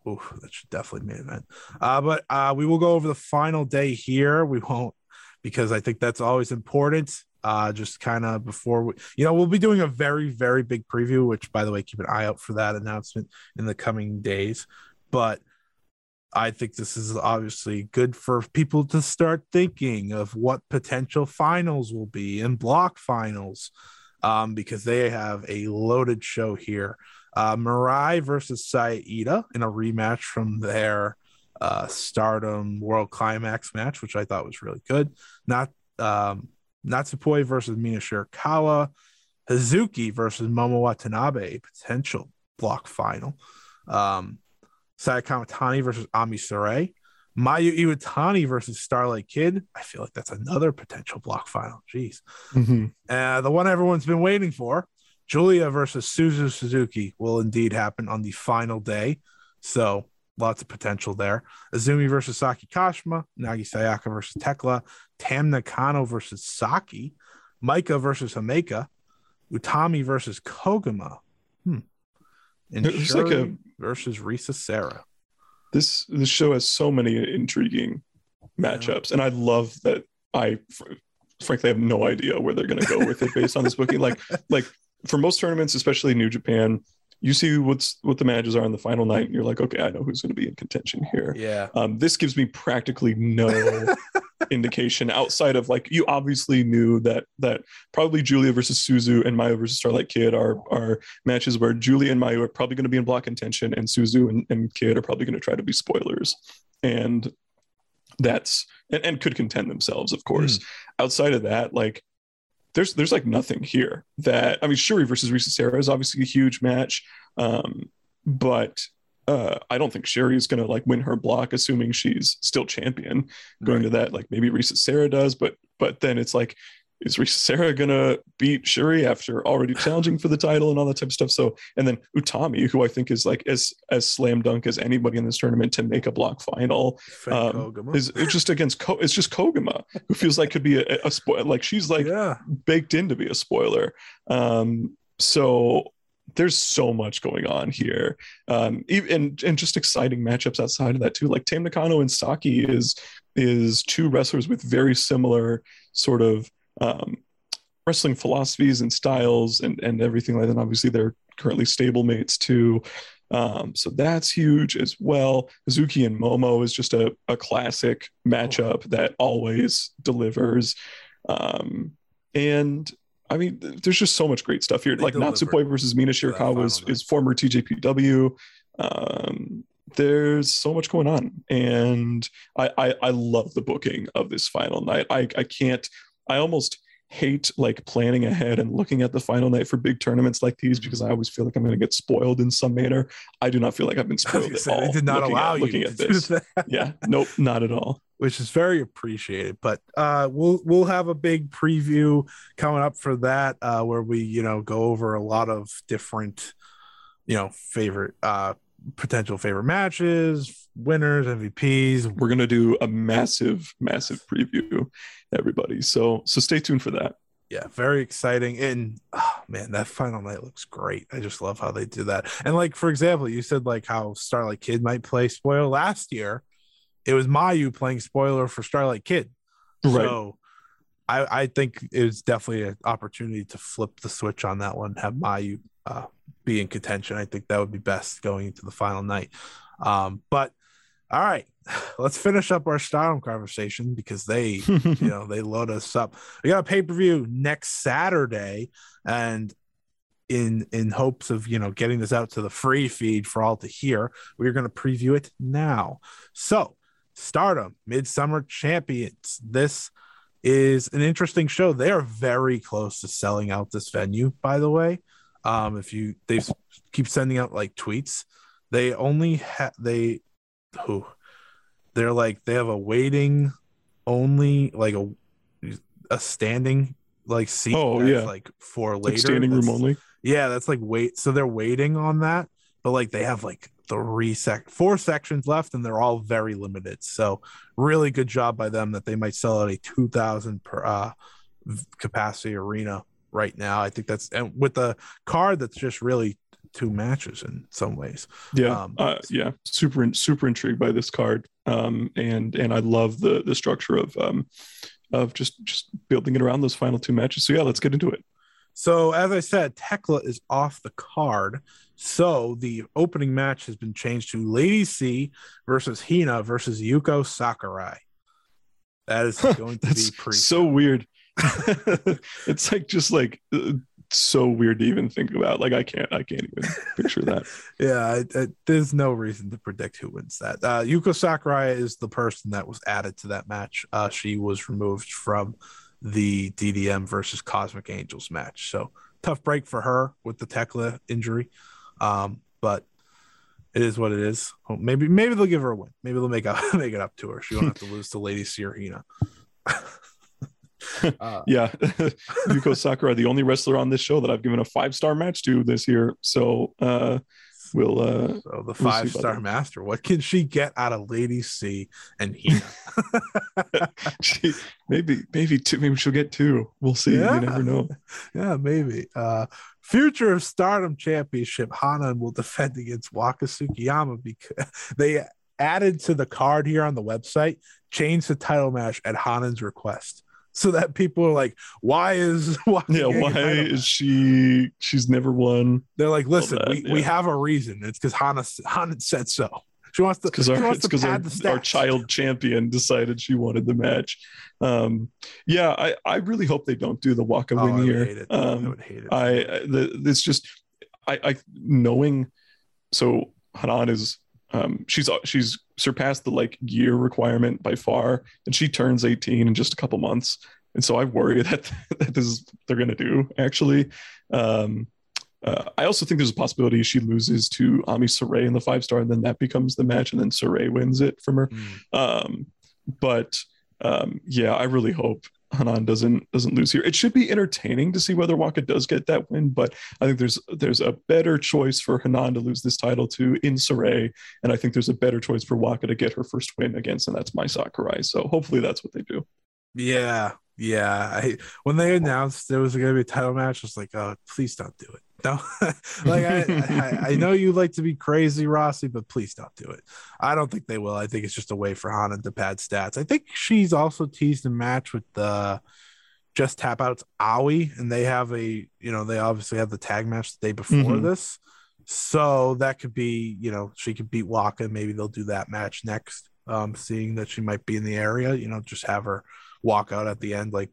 Speaker 1: Oof, that should definitely be an event. Uh, but uh, we will go over the final day here. We won't because I think that's always important. Uh, just kind of before we, you know, we'll be doing a very, very big preview, which by the way, keep an eye out for that announcement in the coming days. But I think this is obviously good for people to start thinking of what potential finals will be and block finals um, because they have a loaded show here. Uh, Mirai versus Saida in a rematch from their uh, Stardom World Climax match, which I thought was really good. Not um, Natsupoi versus Mina Shirakawa, Hazuki versus Momo Watanabe, a potential block final. Um, Saya Kamitani versus Ami Sourei. Mayu Iwatani versus Starlight Kid. I feel like that's another potential block final. Jeez.
Speaker 2: Mhm.
Speaker 1: Uh, the one everyone's been waiting for, Julia versus Suzu Suzuki, will indeed happen on the final day. So lots of potential there. Azumi versus Saki Kashima, Nagi Sayaka versus Tekla, Tam Nakano versus Saki, Maika versus Himeka, Utami versus Koguma. Hmm. And
Speaker 2: It was like
Speaker 1: Syuri
Speaker 2: a-
Speaker 1: versus Risa Sera.
Speaker 2: This this show has so many intriguing matchups, and I love that. I fr- frankly have no idea where they're going to go with it based on this booking. Like like for most tournaments, especially New Japan, you see what's what the matches are on the final night, and you're like, okay, I know who's going to be in contention here.
Speaker 1: Yeah.
Speaker 2: Um, this gives me practically no indication outside of like you obviously knew that that probably Julia versus Suzu and Mayu versus Starlight Kid are are matches where Julia and Mayu are probably going to be in block contention and Suzu and, and Kid are probably going to try to be spoilers and that's and, and could contend themselves of course outside of that like there's there's like nothing here that I mean Syuri versus Risa Sera is obviously a huge match um but uh, I don't think Syuri is going to like win her block, assuming she's still champion. Going to that, like maybe Risa Sera does, but but then it's like, is Risa Sera going to beat Syuri after already challenging for the title and all that type of stuff? So and then Utami, who I think is like as as slam dunk as anybody in this tournament to make a block final, um, is it's just against Ko- it's just Koguma, who feels like could be a, a spoil like she's like
Speaker 1: yeah.
Speaker 2: baked in to be a spoiler. Um, so there's so much going on here, um, even and, and just exciting matchups outside of that too. Like Tam Nakano and Saki is is two wrestlers with very similar sort of um, wrestling philosophies and styles and and everything like that. And obviously, they're currently stablemates too. Um, so that's huge as well. Hazuki and Momo is just a, a classic matchup that always delivers. Um, and I mean, there's just so much great stuff here.
Speaker 1: They
Speaker 2: like Natsupoi versus Mina Shirakawa is, is former TJPW. Um, there's so much going on, and I, I I love the booking of this final night. I I can't. I almost hate like planning ahead and looking at the final night for big tournaments like these because I always feel like I'm going to get spoiled in some manner. I do not feel like I've been spoiled at all.
Speaker 1: they did not
Speaker 2: looking
Speaker 1: allow
Speaker 2: at,
Speaker 1: you
Speaker 2: looking
Speaker 1: to
Speaker 2: at
Speaker 1: do
Speaker 2: this.
Speaker 1: that.
Speaker 2: Yeah, nope, not at all.
Speaker 1: which is very appreciated. But uh, we'll we'll have a big preview coming up for that, uh, where we you know go over a lot of different, you know, favorite uh, potential favorite matches, winners, MVPs.
Speaker 2: We're gonna do a massive, massive preview, everybody. So so stay tuned for that.
Speaker 1: Yeah, very exciting. And oh, man, that final night looks great. I just love how they do that. And like for example, you said like how Starlight Kid might play spoiler last year. It was Mayu playing spoiler for Starlight Kid.
Speaker 2: Right.
Speaker 1: So I, I think it was definitely an opportunity to flip the switch on that one, have Mayu uh, be in contention. I think that would be best going into the final night. Um, but all right, let's finish up our Stardom conversation because they, you know, they load us up. We got a pay per view next Saturday, and in in hopes of you know getting this out to the free feed for all to hear, we're going to preview it now. So, Stardom Midsummer Champions. This is an interesting show. They are very close to selling out this venue, by the way. Um, if you they keep sending out like tweets, they only have they who they're like they have a waiting only like a a standing like seat.
Speaker 2: Oh, yeah.
Speaker 1: like for later.
Speaker 2: Like standing room only.
Speaker 1: yeah, that's like wait. So they're waiting on that, but like they have like three sec, four sections left, and they're all very limited. So really good job by them that they might sell out a two thousand per uh, capacity arena right now. I think that's and with the card that's just really two matches in some ways.
Speaker 2: Yeah,
Speaker 1: Um,
Speaker 2: uh, yeah, super super intrigued by this card, um, and and I love the the structure of um, of just just building it around those final two matches. So yeah, let's get into it.
Speaker 1: So as I said, Tekla is off the card. So the opening match has been changed to Lady C versus Hina versus Yuko Sakurai. That is going to be
Speaker 2: That's
Speaker 1: pre.
Speaker 2: so weird. it's like just like uh, so weird to even think about. Like I can't I can't even picture that.
Speaker 1: yeah, I, I, there's no reason to predict who wins that. Uh, Yuko Sakurai is the person that was added to that match. Uh, she was removed from the DDM versus Cosmic Angels match. So tough break for her with the Tekla injury. Um, but it is what it is. Well, maybe maybe they'll give her a win. Maybe they'll make up make it up to her. She won't have to lose to Lady Sirhina. uh,
Speaker 2: Yeah, Yuko Sakura, the only wrestler on this show that I've given a five star match to this year. So uh, we'll uh,
Speaker 1: so the
Speaker 2: We'll
Speaker 1: five star master. What can she get out of Lady C and Hina?
Speaker 2: she, maybe maybe two maybe she'll get two. We'll see.
Speaker 1: Yeah.
Speaker 2: You never know.
Speaker 1: Yeah, maybe. Uh Future of Stardom Championship, Hanan will defend against Waka Tsukiyama because they added to the card here on the website, changed the title match at Hanan's request. So that people are like, why is Waka
Speaker 2: Yeah, why is she? She's never won.
Speaker 1: They're like, listen,
Speaker 2: that,
Speaker 1: we, we have a reason. It's because Hana Hanan said so. She wants to
Speaker 2: because our it's our, our child champion decided she wanted the match. Um, yeah, I, I really hope they don't do the
Speaker 1: Oh, I
Speaker 2: win
Speaker 1: would
Speaker 2: here.
Speaker 1: hate it. I
Speaker 2: Um,
Speaker 1: would hate it.
Speaker 2: I I- the it's just I, I knowing so Hanan is um she's she's surpassed the like year requirement by far and she turns 18 in just a couple months and so I worry that that this is they're gonna do actually um uh, I also think there's a possibility she loses to Ami Sourei in the five star, and then that becomes the match, and then Sourei wins it from her.
Speaker 1: Mm.
Speaker 2: Um, but um, yeah, I really hope Hanan doesn't doesn't lose here. It should be entertaining to see whether Waka does get that win, but I think there's there's a better choice for Hanan to lose this title to in Sourei, and I think there's a better choice for Waka to get her first win against, and that's Mai Sakurai. So hopefully that's what they do.
Speaker 1: Yeah, yeah. I when they announced there was going to be a title match, I was like, oh, please don't do it. No, like I, I, I know you like to be crazy, Rossy, but please don't do it. I don't think they will. I think it's just a way for Hana to pad stats. I think she's also teased a match with the just tap outs Aoi, and they have a you know they obviously have the tag match the day before
Speaker 2: Mhm.
Speaker 1: this, so that could be you know she could beat Waka. Maybe they'll do that match next. Um, seeing that she might be in the area, you know, just have her walk out at the end like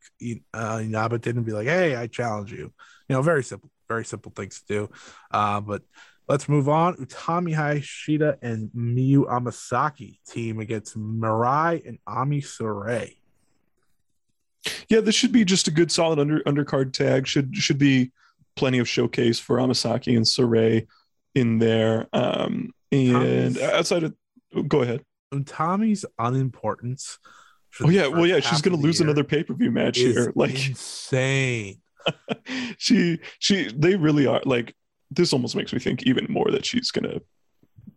Speaker 1: uh, Inaba did and be like, "Hey, I challenge you." You know, very simple, very simple things to do. Uh, but let's move on. Utami Hayashida and Miyu Amasaki team against Mirai and Ami Sourei.
Speaker 2: Yeah, this should be just a good solid under undercard tag. Should should be plenty of showcase for Amasaki and Sourei in there. Um, and
Speaker 1: Tommy's-
Speaker 2: outside of, go ahead.
Speaker 1: Utami's unimportance.
Speaker 2: Oh yeah, well yeah, she's gonna lose another pay per view match here. Like
Speaker 1: insane.
Speaker 2: she she they really are like this almost makes me think even more that she's gonna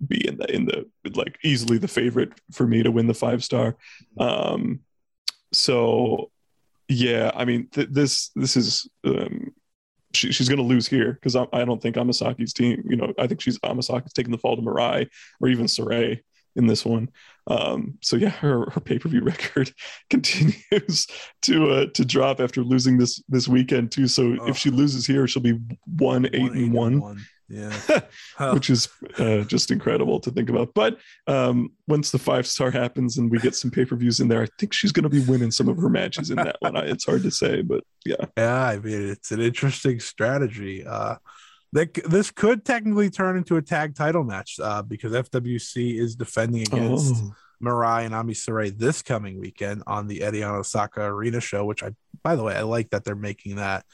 Speaker 2: be in the in the like easily the favorite for me to win the five star. Um, so yeah, I mean th- this this is um, she, she's gonna lose here because I, I don't think Amasaki's team. You know, I think she's Amasaki's taking the fall to Mirai or even Sourei in this one. Um, so yeah, her, her pay-per-view record continues to uh, to drop after losing this this weekend too. So
Speaker 1: Ugh.
Speaker 2: if she loses here, she'll be one eight and one,
Speaker 1: Yeah.
Speaker 2: which is uh, just incredible to think about. But um, once the five star happens and we get some pay-per-views in there, I think she's going to be winning some of her matches in that one. I, it's hard to say, but yeah,
Speaker 1: Yeah, I mean it's an interesting strategy. Uh That this could technically turn into a tag title match uh, because FWC is defending against
Speaker 2: Oh.
Speaker 1: Mirai and Ami Sourei this coming weekend on the Edion Osaka Arena show. Which I, by the way, I like that they're making that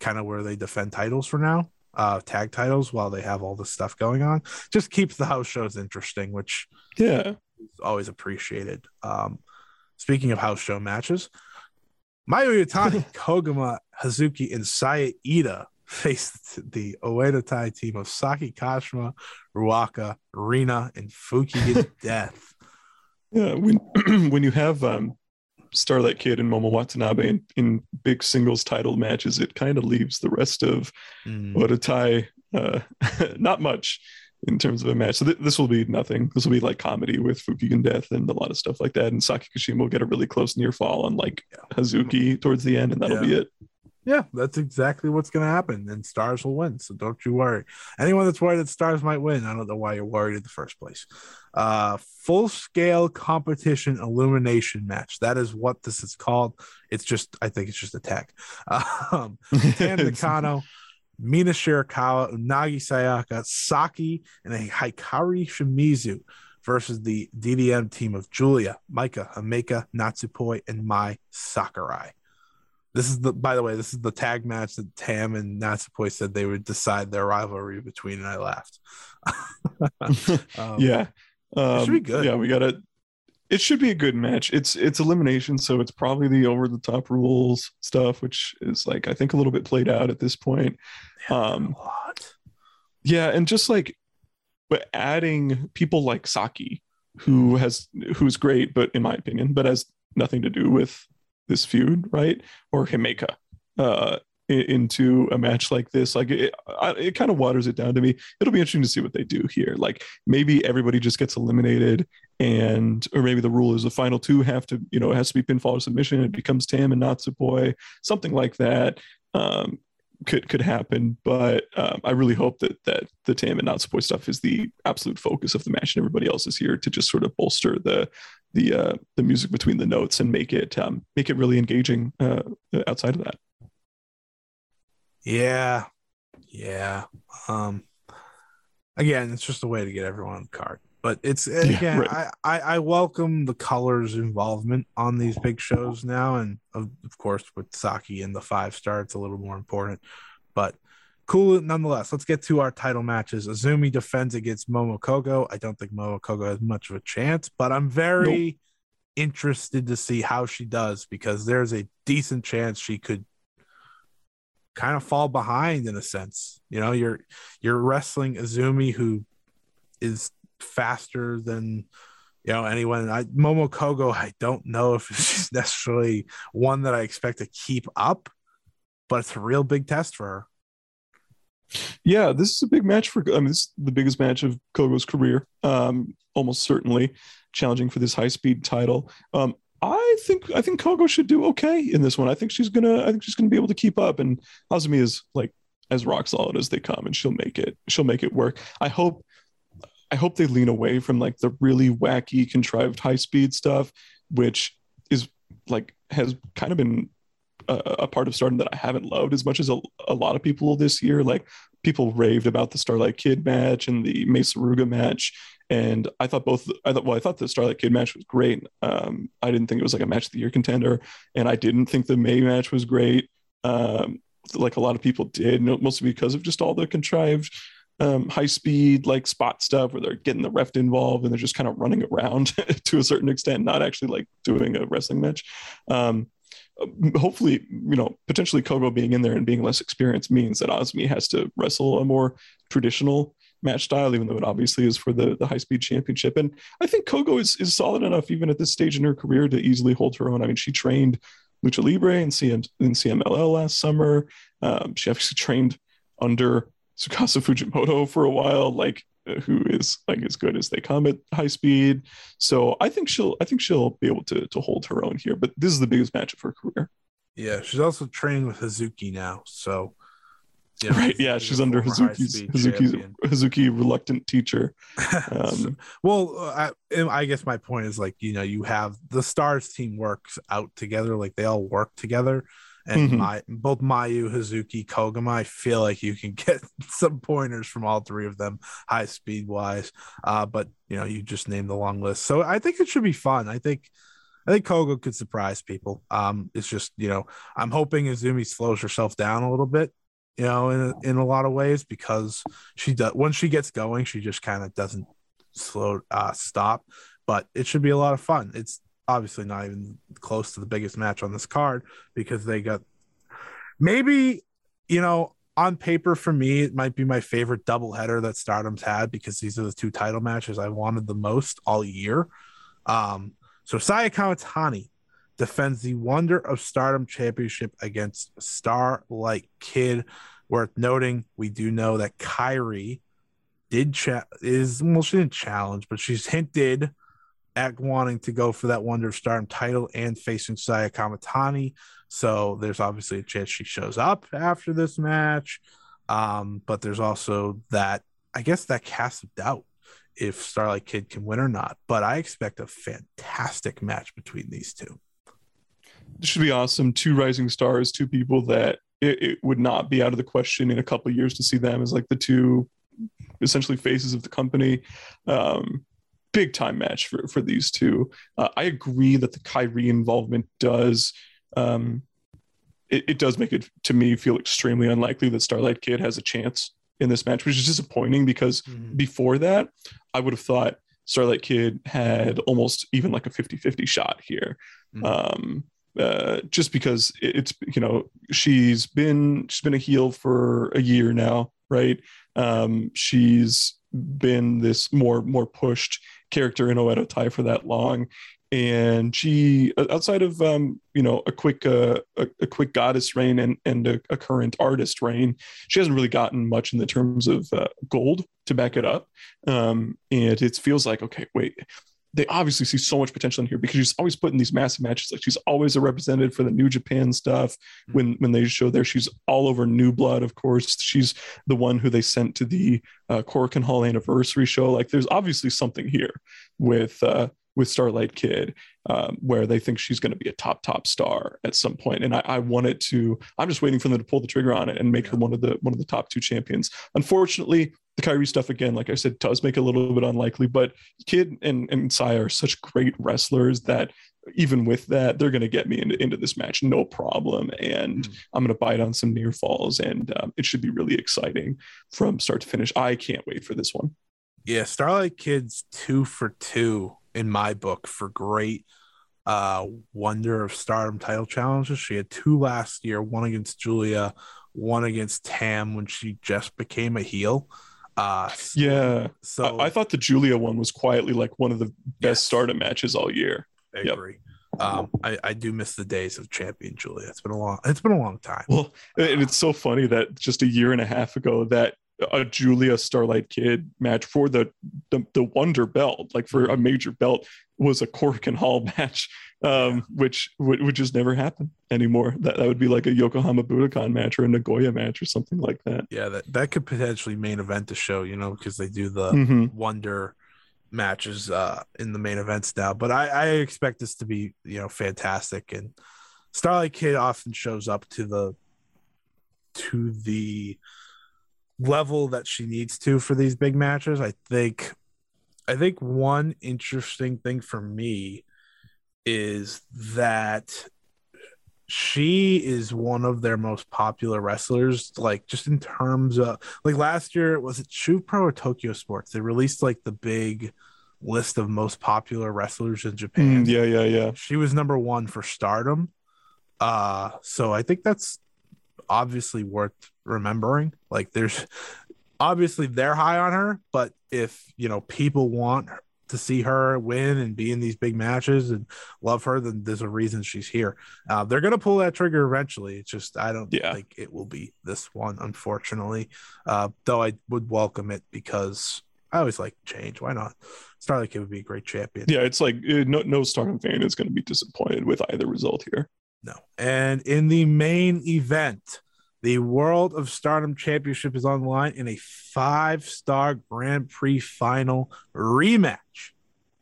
Speaker 1: kind of where they defend titles for now, uh, tag titles while they have all this stuff going on. Just keeps the house shows interesting, which
Speaker 2: Yeah.
Speaker 1: is always appreciated. Um, speaking of house show matches, Mayu Yutani, Koguma, Hazuki, and Saya Iida faced the Oedo Tai team of Saki Kashima, Ruaka, Rina, and Fukigen Death.
Speaker 2: Yeah, when when you have um, Starlight Kid and Momo Watanabe in, in big singles title matches, it kind of leaves the rest of
Speaker 1: Mm.
Speaker 2: Oedo Tai uh, not much in terms of a match. So th- this will be nothing. This will be like comedy with Fukigen Death and a lot of stuff like that. And Saki Kashima will get a really close near fall on like Hazuki towards the end, and that'll be it.
Speaker 1: Yeah, that's exactly what's going to happen, and Stars will win. So don't you worry. Anyone that's worried that Stars might win, I don't know why you're worried in the first place. Uh, full scale competition illumination match. That is what this is called. It's just, I think it's just a tag. Um, Tam Nakano, Mina Shirakawa, Unagi Sayaka, Saki, and a Hikari Shimizu versus the DDM team of Julia, Maika, Ameka, Natsupoi, and Mai Sakurai. This is the, by the way, this is the tag match that Tam and Natsupoi said they would decide their rivalry between, and I laughed. Um,
Speaker 2: yeah, um,
Speaker 1: should be good.
Speaker 2: Yeah, we gotta. It should be a good match. It's it's elimination, so it's probably the over the top rules stuff, which is like I think a little bit played out at this point. Um. Yeah, and just like, but adding people like Saki, who has who's great, but in my opinion, but has nothing to do with this feud, right? Or Himeka, uh, into a match like this, like it, it kind of waters it down to me. It'll be interesting to see what they do here. Like maybe everybody just gets eliminated, and or maybe the rule is the final two have to, you know, it has to be pinfall or submission. It becomes Tam and Natsupoi, something like that. Um, could could happen, but um, I really hope that that the Tam and Natsupoi stuff is the absolute focus of the match, and everybody else is here to just sort of bolster the the uh, the music between the notes and make it um, make it really engaging uh, outside of that.
Speaker 1: Yeah. Yeah. Um again, it's just a way to get everyone on the card. But it's again,
Speaker 2: right.
Speaker 1: I, I I welcome the colors involvement on these big shows now, and of, of course with Saki and the five star, it's a little more important. But cool nonetheless. Let's get to our title matches. Azumi defends against Momo Kohgo. I don't think Momo Kohgo has much of a chance, but I'm very interested to see how she does because there's a decent chance she could kind of fall behind in a sense. You know, you're you're wrestling Azumi who is faster than you know anyone. I Momo Kohgo, I don't know if she's necessarily one that I expect to keep up, but it's a real big test for her.
Speaker 2: Yeah, this is a big match for. I mean, this is the biggest match of Kohgo's career. Um, almost certainly challenging for this high speed title. Um, I think I think Kogo should do okay in this one. I think she's gonna. I think she's gonna be able to keep up. And Azumi is like as rock solid as they come, and she'll make it. She'll make it work. I hope. I hope they lean away from like the really wacky, contrived high speed stuff, which is like has kind of been a, a part of Stardom that I haven't loved as much as a, a lot of people this year. Like people raved about the Starlight Kid match and the Mei Suruga match. And I thought both, I thought, well, I thought the Starlight Kid match was great. Um, I didn't think it was like a match of the year contender. And I didn't think the Mei match was great. Um, like a lot of people did, mostly because of just all the contrived um, high speed like spot stuff where they're getting the ref involved and they're just kind of running around to a certain extent, not actually like doing a wrestling match. Um, hopefully, you know, potentially Kohgo being in there and being less experienced means that Azumi has to wrestle a more traditional match style, even though it obviously is for the, the high speed championship. And I think Kohgo is, is solid enough, even at this stage in her career, to easily hold her own. I mean, she trained Lucha Libre and CM, in CMLL last summer. Um, she actually trained under Tsukasa Fujimoto for a while, like who is like as good as they come at high speed. So I think she'll I think she'll be able to to hold her own here. But this is the biggest match of her career.
Speaker 1: Yeah, she's also training with Hazuki now, so you know,
Speaker 2: right? Yeah,
Speaker 1: she's
Speaker 2: under Hazuki's Hazuki's
Speaker 1: champion.
Speaker 2: Hazuki reluctant teacher.
Speaker 1: So-
Speaker 2: Um,
Speaker 1: well, uh, I, I guess my point is like you know you have the stars team works out together, like they all work together, and
Speaker 2: Mhm.
Speaker 1: my both Mayu, Hazuki, Koguma. I feel like you can get some pointers from all three of them, high speed wise. Uh, but you know, you just named the long list, so I think it should be fun. I think. I think Kohgo could surprise people. Um, it's just you know I'm hoping Azumi slows herself down a little bit, you know, in in a lot of ways because she does once she gets going, she just kind of doesn't slow uh stop. But it should be a lot of fun. It's obviously not even close to the biggest match on this card because they got maybe you know on paper for me it might be my favorite doubleheader that Stardom's had because these are the two title matches I wanted the most all year. Um, so Saya Kamitani defends the Wonder of Stardom Championship against Starlight Kid. Worth noting, we do know that Kairi did cha- is well, she didn't challenge, but she's hinted at wanting to go for that Wonder of Stardom title and facing Saya Kamitani. So there's obviously a chance she shows up after this match. Um, but there's also that I guess that cast of doubt if Starlight Kid can win or not. But I expect a fantastic match between these two.
Speaker 2: This should be awesome. Two rising stars, two people that it, it would not be out of the question in a couple years to see them as like the two essentially faces of the company. Um, big time match for for these two. Uh, I agree that the Kairi involvement does. Um, it, it does make it to me feel extremely unlikely that Starlight Kid has a chance in this match, which is disappointing because before that, I would have thought Starlight Kid had almost even like a 50 50 shot here.
Speaker 1: Mhm.
Speaker 2: Um, uh, just because it- it's you know she's been she's been a heel for a year now, right? Um, she's been this more more pushed character in Oedo Tai for that long, and she outside of um, you know a quick uh, a, a quick goddess reign and and a, a current artist reign, she hasn't really gotten much in the terms of uh, gold to back it up. Um, and it feels like okay, wait, they obviously see so much potential in here because she's always put in these massive matches. Like she's always a representative for the New Japan stuff. When when they show there, she's all over New Blood. Of course, she's the one who they sent to the uh, Korakuen Hall anniversary show. Like there's obviously something here with uh, with Starlight Kid um, where they think she's going to be a top top star at some point. And I, I wanted to. I'm just waiting for them to pull the trigger on it and make her one of the one of the top two champions. Unfortunately, the Kairi stuff again, like I said, does make it a little bit unlikely. But Kid and and Saya are such great wrestlers that even with that, they're going to get me into, into this match no problem. And I'm going to bite on some near falls, and um, it should be really exciting from start to finish. I can't wait for this one.
Speaker 1: Yeah, Starlight Kid's two for two in my book for great uh Wonder of Stardom title challenges. She had two last year, one against Julia, one against Tam when she just became a heel. Uh
Speaker 2: Yeah.
Speaker 1: so
Speaker 2: I, I thought the Julia one was quietly like one of the best
Speaker 1: Yes.
Speaker 2: stardom matches all year.
Speaker 1: I
Speaker 2: yep.
Speaker 1: agree. Um I, I do miss the days of champion Julia. It's been a long it's been a long time.
Speaker 2: Well, and it's so funny that just a year and a half ago that a Julia Starlight Kid match for the the, the Wonder Belt, like for a major belt, was a Korakuen Hall match, um, which would, would just never happen anymore. That that would be like a Yokohama Budokan match or a Nagoya match or something like that.
Speaker 1: Yeah, that, that could potentially main event the show, you know, because they do the
Speaker 2: Mhm.
Speaker 1: wonder matches uh in the main events now. But I, I expect this to be, you know, fantastic. And Starlight Kid often shows up to the to the level that she needs to for these big matches. I think I think one interesting thing for me is that she is one of their most popular wrestlers, like just in terms of like last year, was it Shupro or Tokyo Sports? They released like the big list of most popular wrestlers in Japan.
Speaker 2: Mm, yeah, yeah, yeah.
Speaker 1: She was number one for stardom. Uh, so I think that's obviously worth remembering. Like there's obviously they're high on her, but if you know people want to see her win and be in these big matches and love her, then there's a reason she's here. Uh, they're gonna pull that trigger eventually. It's just I don't
Speaker 2: Yeah.
Speaker 1: think it will be this one, unfortunately. Uh, though I would welcome it because I always like change. Why not? Starlight Kid would be a great champion.
Speaker 2: Yeah, it's like uh, no no Stardom fan is going to be disappointed with either result here.
Speaker 1: No. And in the main event, the World of Stardom Championship is on the line in a five star Grand Prix final rematch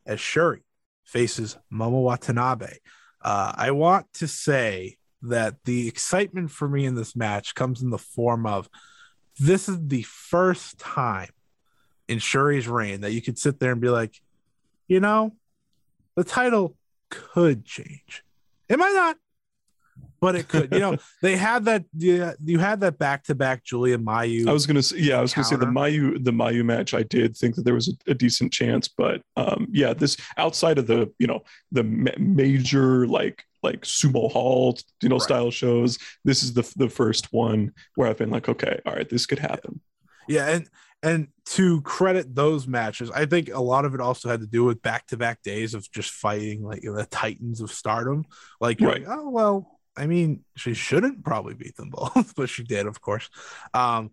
Speaker 1: as Syuri faces Momo Watanabe. Uh, I want to say that the excitement for me in this match comes in the form of this is the first time in Syuri's reign that you could sit there and be like, you know, the title could change. It might not, but it could. You know, they had that. Yeah, you had that back to back Julia Mayu.
Speaker 2: I was gonna say, yeah, I was gonna say the Mayu, the Mayu match. I did think that there was a, a decent chance, but um, yeah, this outside of the you know the ma- major like like sumo hall you know
Speaker 1: Right.
Speaker 2: style shows, this is the the first one where I've been like, okay, all right, this could happen.
Speaker 1: Yeah, and and to credit those matches, I think a lot of it also had to do with back to back days of just fighting like the titans of stardom. Like, you're
Speaker 2: Right.
Speaker 1: like, oh well, I mean, she shouldn't probably beat them both, but she did, of course. Um,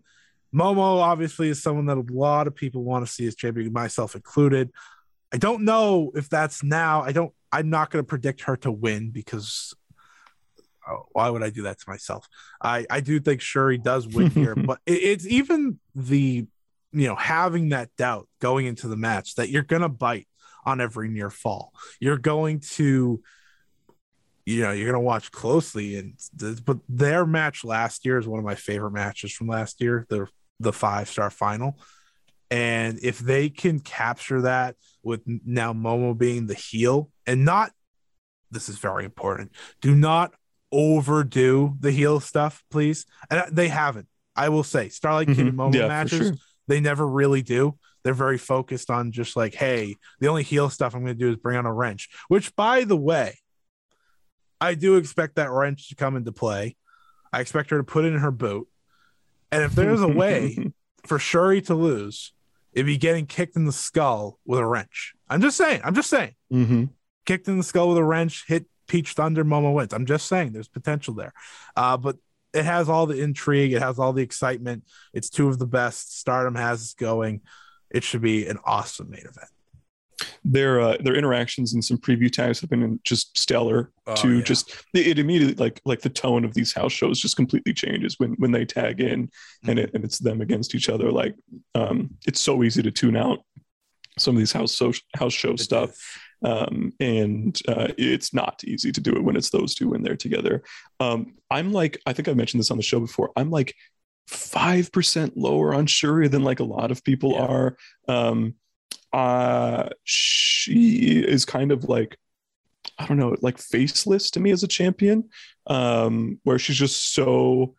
Speaker 1: Momo obviously is someone that a lot of people want to see as champion, myself included. I don't know if that's now. I don't. I'm not going to predict her to win because oh, why would I do that to myself? I I do think Syuri does win here, but it, it's even the you know having that doubt going into the match that you're going to bite on every near fall. You're going to you know you're going to watch closely and but their match last year is one of my favorite matches from last year. The the five star final. And if they can capture that with now Momo being the heel and not, this is very important. Do not overdo the heel stuff, please. And they haven't. I will say, Starlight Kid and
Speaker 2: Mhm.
Speaker 1: Momo
Speaker 2: Yeah,
Speaker 1: matches,
Speaker 2: sure.
Speaker 1: they never really do. They're very focused on just like, hey, the only heel stuff I'm going to do is bring on a wrench, which, by the way, I do expect that wrench to come into play. I expect her to put it in her boot. And if there's a way for Syuri to lose, it'd be getting kicked in the skull with a wrench. I'm just saying. I'm just saying.
Speaker 2: hmm
Speaker 1: Kicked in the skull with a wrench, hit Peach Thunder, Momo wins. I'm just saying there's potential there. Uh, but it has all the intrigue, it has all the excitement. It's two of the best. Stardom has going. It should be an awesome main event.
Speaker 2: Their uh, their interactions and some preview tags have been just stellar.
Speaker 1: Oh,
Speaker 2: to
Speaker 1: yeah.
Speaker 2: just it, immediately like like the tone of these house shows just completely changes when when they tag in and it and it's them against each other. Like um, it's so easy to tune out some of these house so, house show
Speaker 1: It
Speaker 2: stuff.
Speaker 1: is.
Speaker 2: um, and uh, it's not easy to do it when it's those two when they're together. Um, I'm like, I think I mentioned this on the show before. I'm like five percent lower on Syuri than like a lot of people
Speaker 1: Yeah.
Speaker 2: are. Um, uh, she is kind of like, I don't know, like faceless to me as a champion, um, where she's just so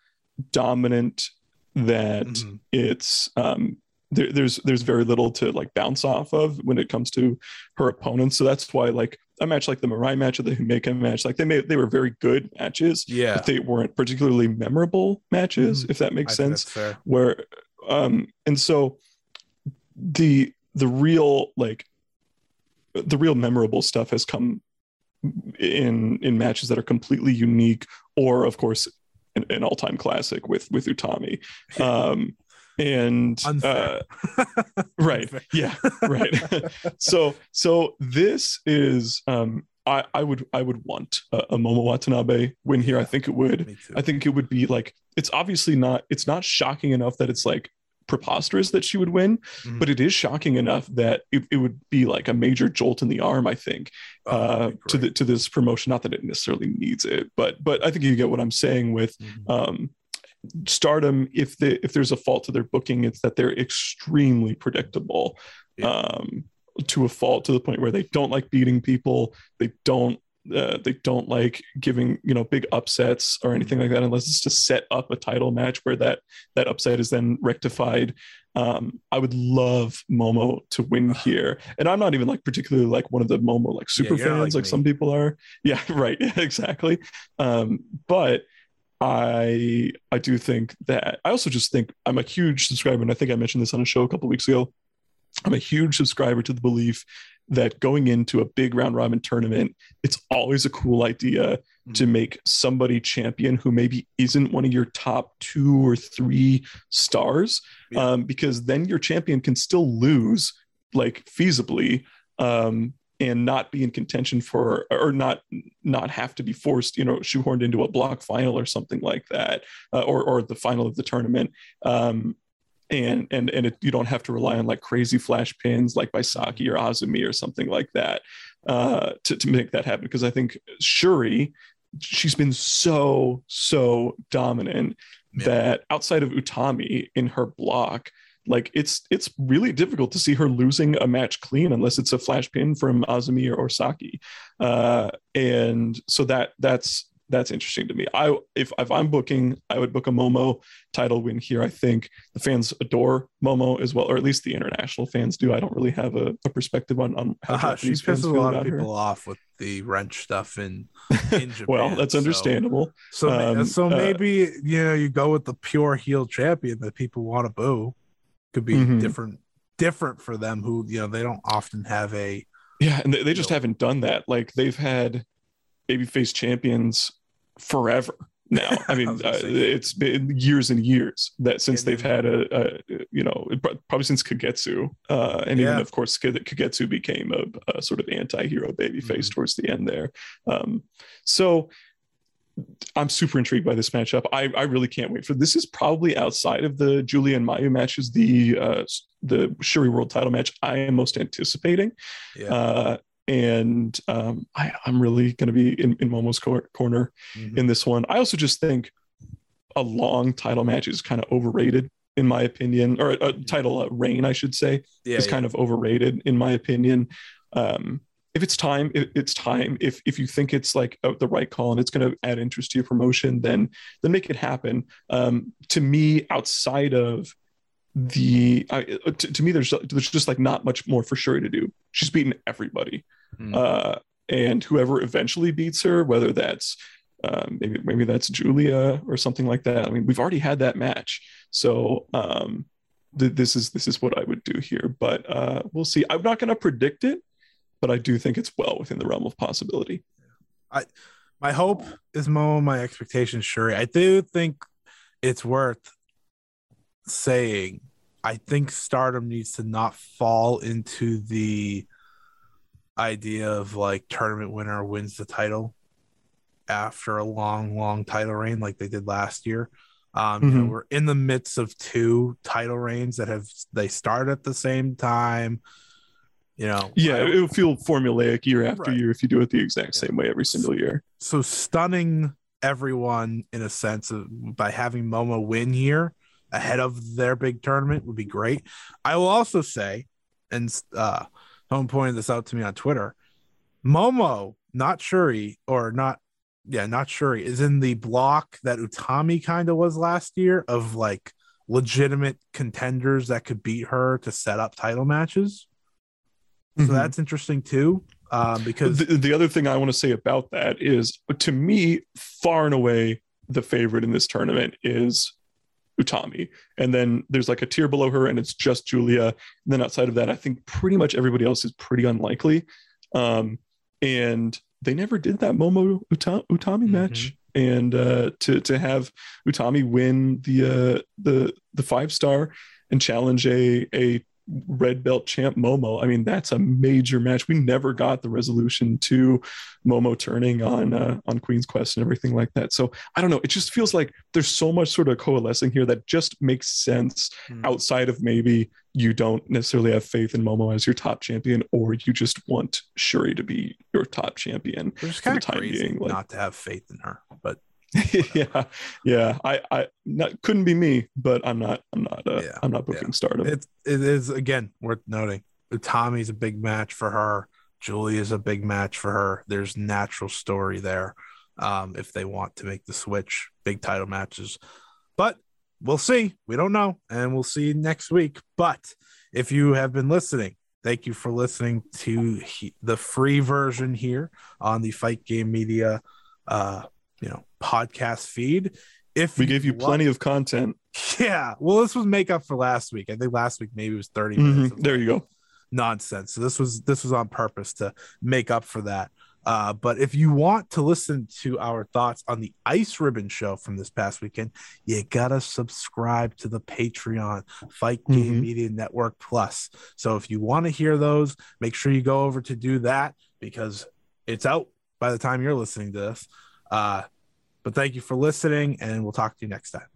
Speaker 2: dominant that
Speaker 1: Mhm.
Speaker 2: it's um there, there's there's very little to like bounce off of when it comes to her opponents. So that's why like a match like the Mirai match or the Himeka match, like they made they were very good matches,
Speaker 1: Yeah.
Speaker 2: but they weren't particularly memorable matches, if that
Speaker 1: I
Speaker 2: makes
Speaker 1: think
Speaker 2: sense. Where um and so the the real like the real memorable stuff has come in in matches that are completely unique or of course an, an all-time classic with with Utami. Um and uh, right. Yeah right. So so this is um i i would i would want a, a momo watanabe win here. I think it would. i think it would be like it's obviously not it's not shocking enough that it's like preposterous that she would win
Speaker 1: Mhm.
Speaker 2: but it is shocking enough that it, it would be like a major jolt in the arm i think
Speaker 1: Oh,
Speaker 2: uh to the to this promotion not that it necessarily needs it but but i think you get what i'm saying with
Speaker 1: Mhm.
Speaker 2: um stardom if the if there's a fault to their booking it's that they're extremely predictable
Speaker 1: Yeah.
Speaker 2: um to a fault to the point where they don't like beating people they don't uh, they don't like giving you know big upsets or anything like that unless it's to set up a title match where that that upset is then rectified. Um i would love momo to win here. And i'm not even like particularly like one of the momo like super
Speaker 1: you're
Speaker 2: fans
Speaker 1: like
Speaker 2: like some people are. Yeah right. Exactly. Um but I I do think that I also just think I'm a huge subscriber, and I think I mentioned this on a show a couple weeks ago. I'm a huge subscriber to the belief that going into a big round robin tournament, it's always a cool idea to make somebody champion who maybe isn't one of your top two or three stars,
Speaker 1: Yeah.
Speaker 2: um, because then your champion can still lose like feasibly. Um, and not be in contention for or not not have to be forced you know shoehorned into a block final or something like that uh, or or the final of the tournament um and and and it, you don't have to rely on like crazy flash pins like by Saki or Azumi or something like that uh to, to make that happen because I think Syuri she's been so so dominant
Speaker 1: Yeah.
Speaker 2: that outside of Utami in her block, like it's it's really difficult to see her losing a match clean unless it's a flash pin from Azumi or Saki. Uh, and so that that's that's interesting to me. I if if I'm booking, I would book a Momo title win here. I think the fans adore Momo as well, or at least the international fans do. I don't really have a, a perspective on on how
Speaker 1: Uh, she pisses a lot of
Speaker 2: about her.
Speaker 1: people off with the wrench stuff in in Japan.
Speaker 2: well, that's understandable.
Speaker 1: So, ma-
Speaker 2: Um,
Speaker 1: so
Speaker 2: uh,
Speaker 1: maybe you know you go with the pure heel champion that people want to boo. Could be
Speaker 2: Mhm.
Speaker 1: different, different for them who you know they don't often have a
Speaker 2: Yeah, and they, they just
Speaker 1: No.
Speaker 2: haven't done that. Like they've had babyface champions forever now. I
Speaker 1: I
Speaker 2: mean,
Speaker 1: gonna
Speaker 2: uh, it's been years and years that since they've had a, a you know, probably since Kagetsu, uh, and even of course Kage- Kagetsu became a, a sort of anti-hero babyface
Speaker 1: Mhm.
Speaker 2: towards the end there. Um, so I'm super intrigued by this matchup. I, I really can't wait for this. Is probably outside of the Julia and Mayu matches, the uh, the Syuri World Title match I am most anticipating.
Speaker 1: yeah.
Speaker 2: Uh, and um, I, I'm really going to be in, in Momo's cor- corner
Speaker 1: Mhm.
Speaker 2: in this one. I also just think a long title match is kind of overrated, in my opinion, or a, a title uh, reign, I should say,
Speaker 1: yeah,
Speaker 2: is
Speaker 1: yeah.
Speaker 2: kind of overrated, in my opinion. Um, if it's time, it, it's time. If if you think it's like uh, the right call and it's going to add interest to your promotion, then then make it happen. Um, to me, outside of the I, uh, to, to me, there's there's just like not much more for Syuri to do. She's beaten everybody
Speaker 1: Mm.
Speaker 2: uh, and whoever eventually beats her, whether that's um, maybe maybe that's Julia or something like that. I mean, we've already had that match, so um, th- this is this is what I would do here. But uh, we'll see. I'm not going to predict it, but I do think it's well within the realm of possibility.
Speaker 1: I my hope is Momo, my expectations, Syuri. I do think it's worth saying. I think Stardom needs to not fall into the idea of like tournament winner wins the title after a long, long title reign like they did last year. Um, you know,
Speaker 2: Mhm.
Speaker 1: we're in the midst of two title reigns that have they start at the same time. You know,
Speaker 2: Yeah,
Speaker 1: I-
Speaker 2: it would feel formulaic year after
Speaker 1: Right.
Speaker 2: year if you do it the exact
Speaker 1: Yeah.
Speaker 2: same way every single year.
Speaker 1: so stunning everyone in a sense of by having Momo win here ahead of their big tournament would be great. I will also say, and uh, someone pointed this out to me on Twitter, Momo, not Syuri, or not, yeah, not Syuri, is in the block that Utami kind of was last year of like legitimate contenders that could beat her to set up title matches. So
Speaker 2: Mhm.
Speaker 1: that's interesting too, um, because
Speaker 2: the, the other thing I want to say about that is, to me, far and away, the favorite in this tournament is Utami. And then there's like a tier below her, and it's just Julia. And then outside of that, I think pretty much everybody else is pretty unlikely. Um, and they never did that Momo Uta- Utami
Speaker 1: Mhm.
Speaker 2: match. And uh, to to have Utami win the uh, the the five star and challenge a a red belt champ Momo. I mean, that's a major match. We never got the resolution to Momo turning on uh, on Queen's Quest and everything like that. So I don't know. It just feels like there's so much sort of coalescing here that just makes sense
Speaker 1: Hmm.
Speaker 2: outside of maybe you don't necessarily have faith in Momo as your top champion, or you just want Syuri to be your top champion.
Speaker 1: which is
Speaker 2: for
Speaker 1: kind
Speaker 2: the
Speaker 1: of
Speaker 2: time
Speaker 1: crazy
Speaker 2: being, like-
Speaker 1: not to have faith in her. But
Speaker 2: yeah, yeah. I, I, not couldn't be me, but I'm not, I'm not, uh,
Speaker 1: Yeah,
Speaker 2: I'm not booking
Speaker 1: yeah.
Speaker 2: Stardom.
Speaker 1: It it is again worth noting. Tommy's a big match for her. Julia's a big match for her. There's natural story there. Um, if they want to make the switch, big title matches. But we'll see. We don't know, and we'll see next week. But if you have been listening, thank you for listening to he- the free version here on the Fight Game Media, uh, you know, podcast feed. If
Speaker 2: we gave you
Speaker 1: want-
Speaker 2: plenty of content.
Speaker 1: yeah. Well, this was makeup for last week. I think last week maybe it was 30 minutes.
Speaker 2: Mhm.
Speaker 1: of
Speaker 2: There you go.
Speaker 1: Nonsense. So this was this was on purpose to make up for that. Uh, but if you want to listen to our thoughts on the Ice Ribbon show from this past weekend, you gotta subscribe to the Patreon Fight Game
Speaker 2: Mhm.
Speaker 1: Media Network Plus. So if you want to hear those, make sure you go over to do that because it's out by the time you're listening to this. Uh, but thank you for listening, and we'll talk to you next time.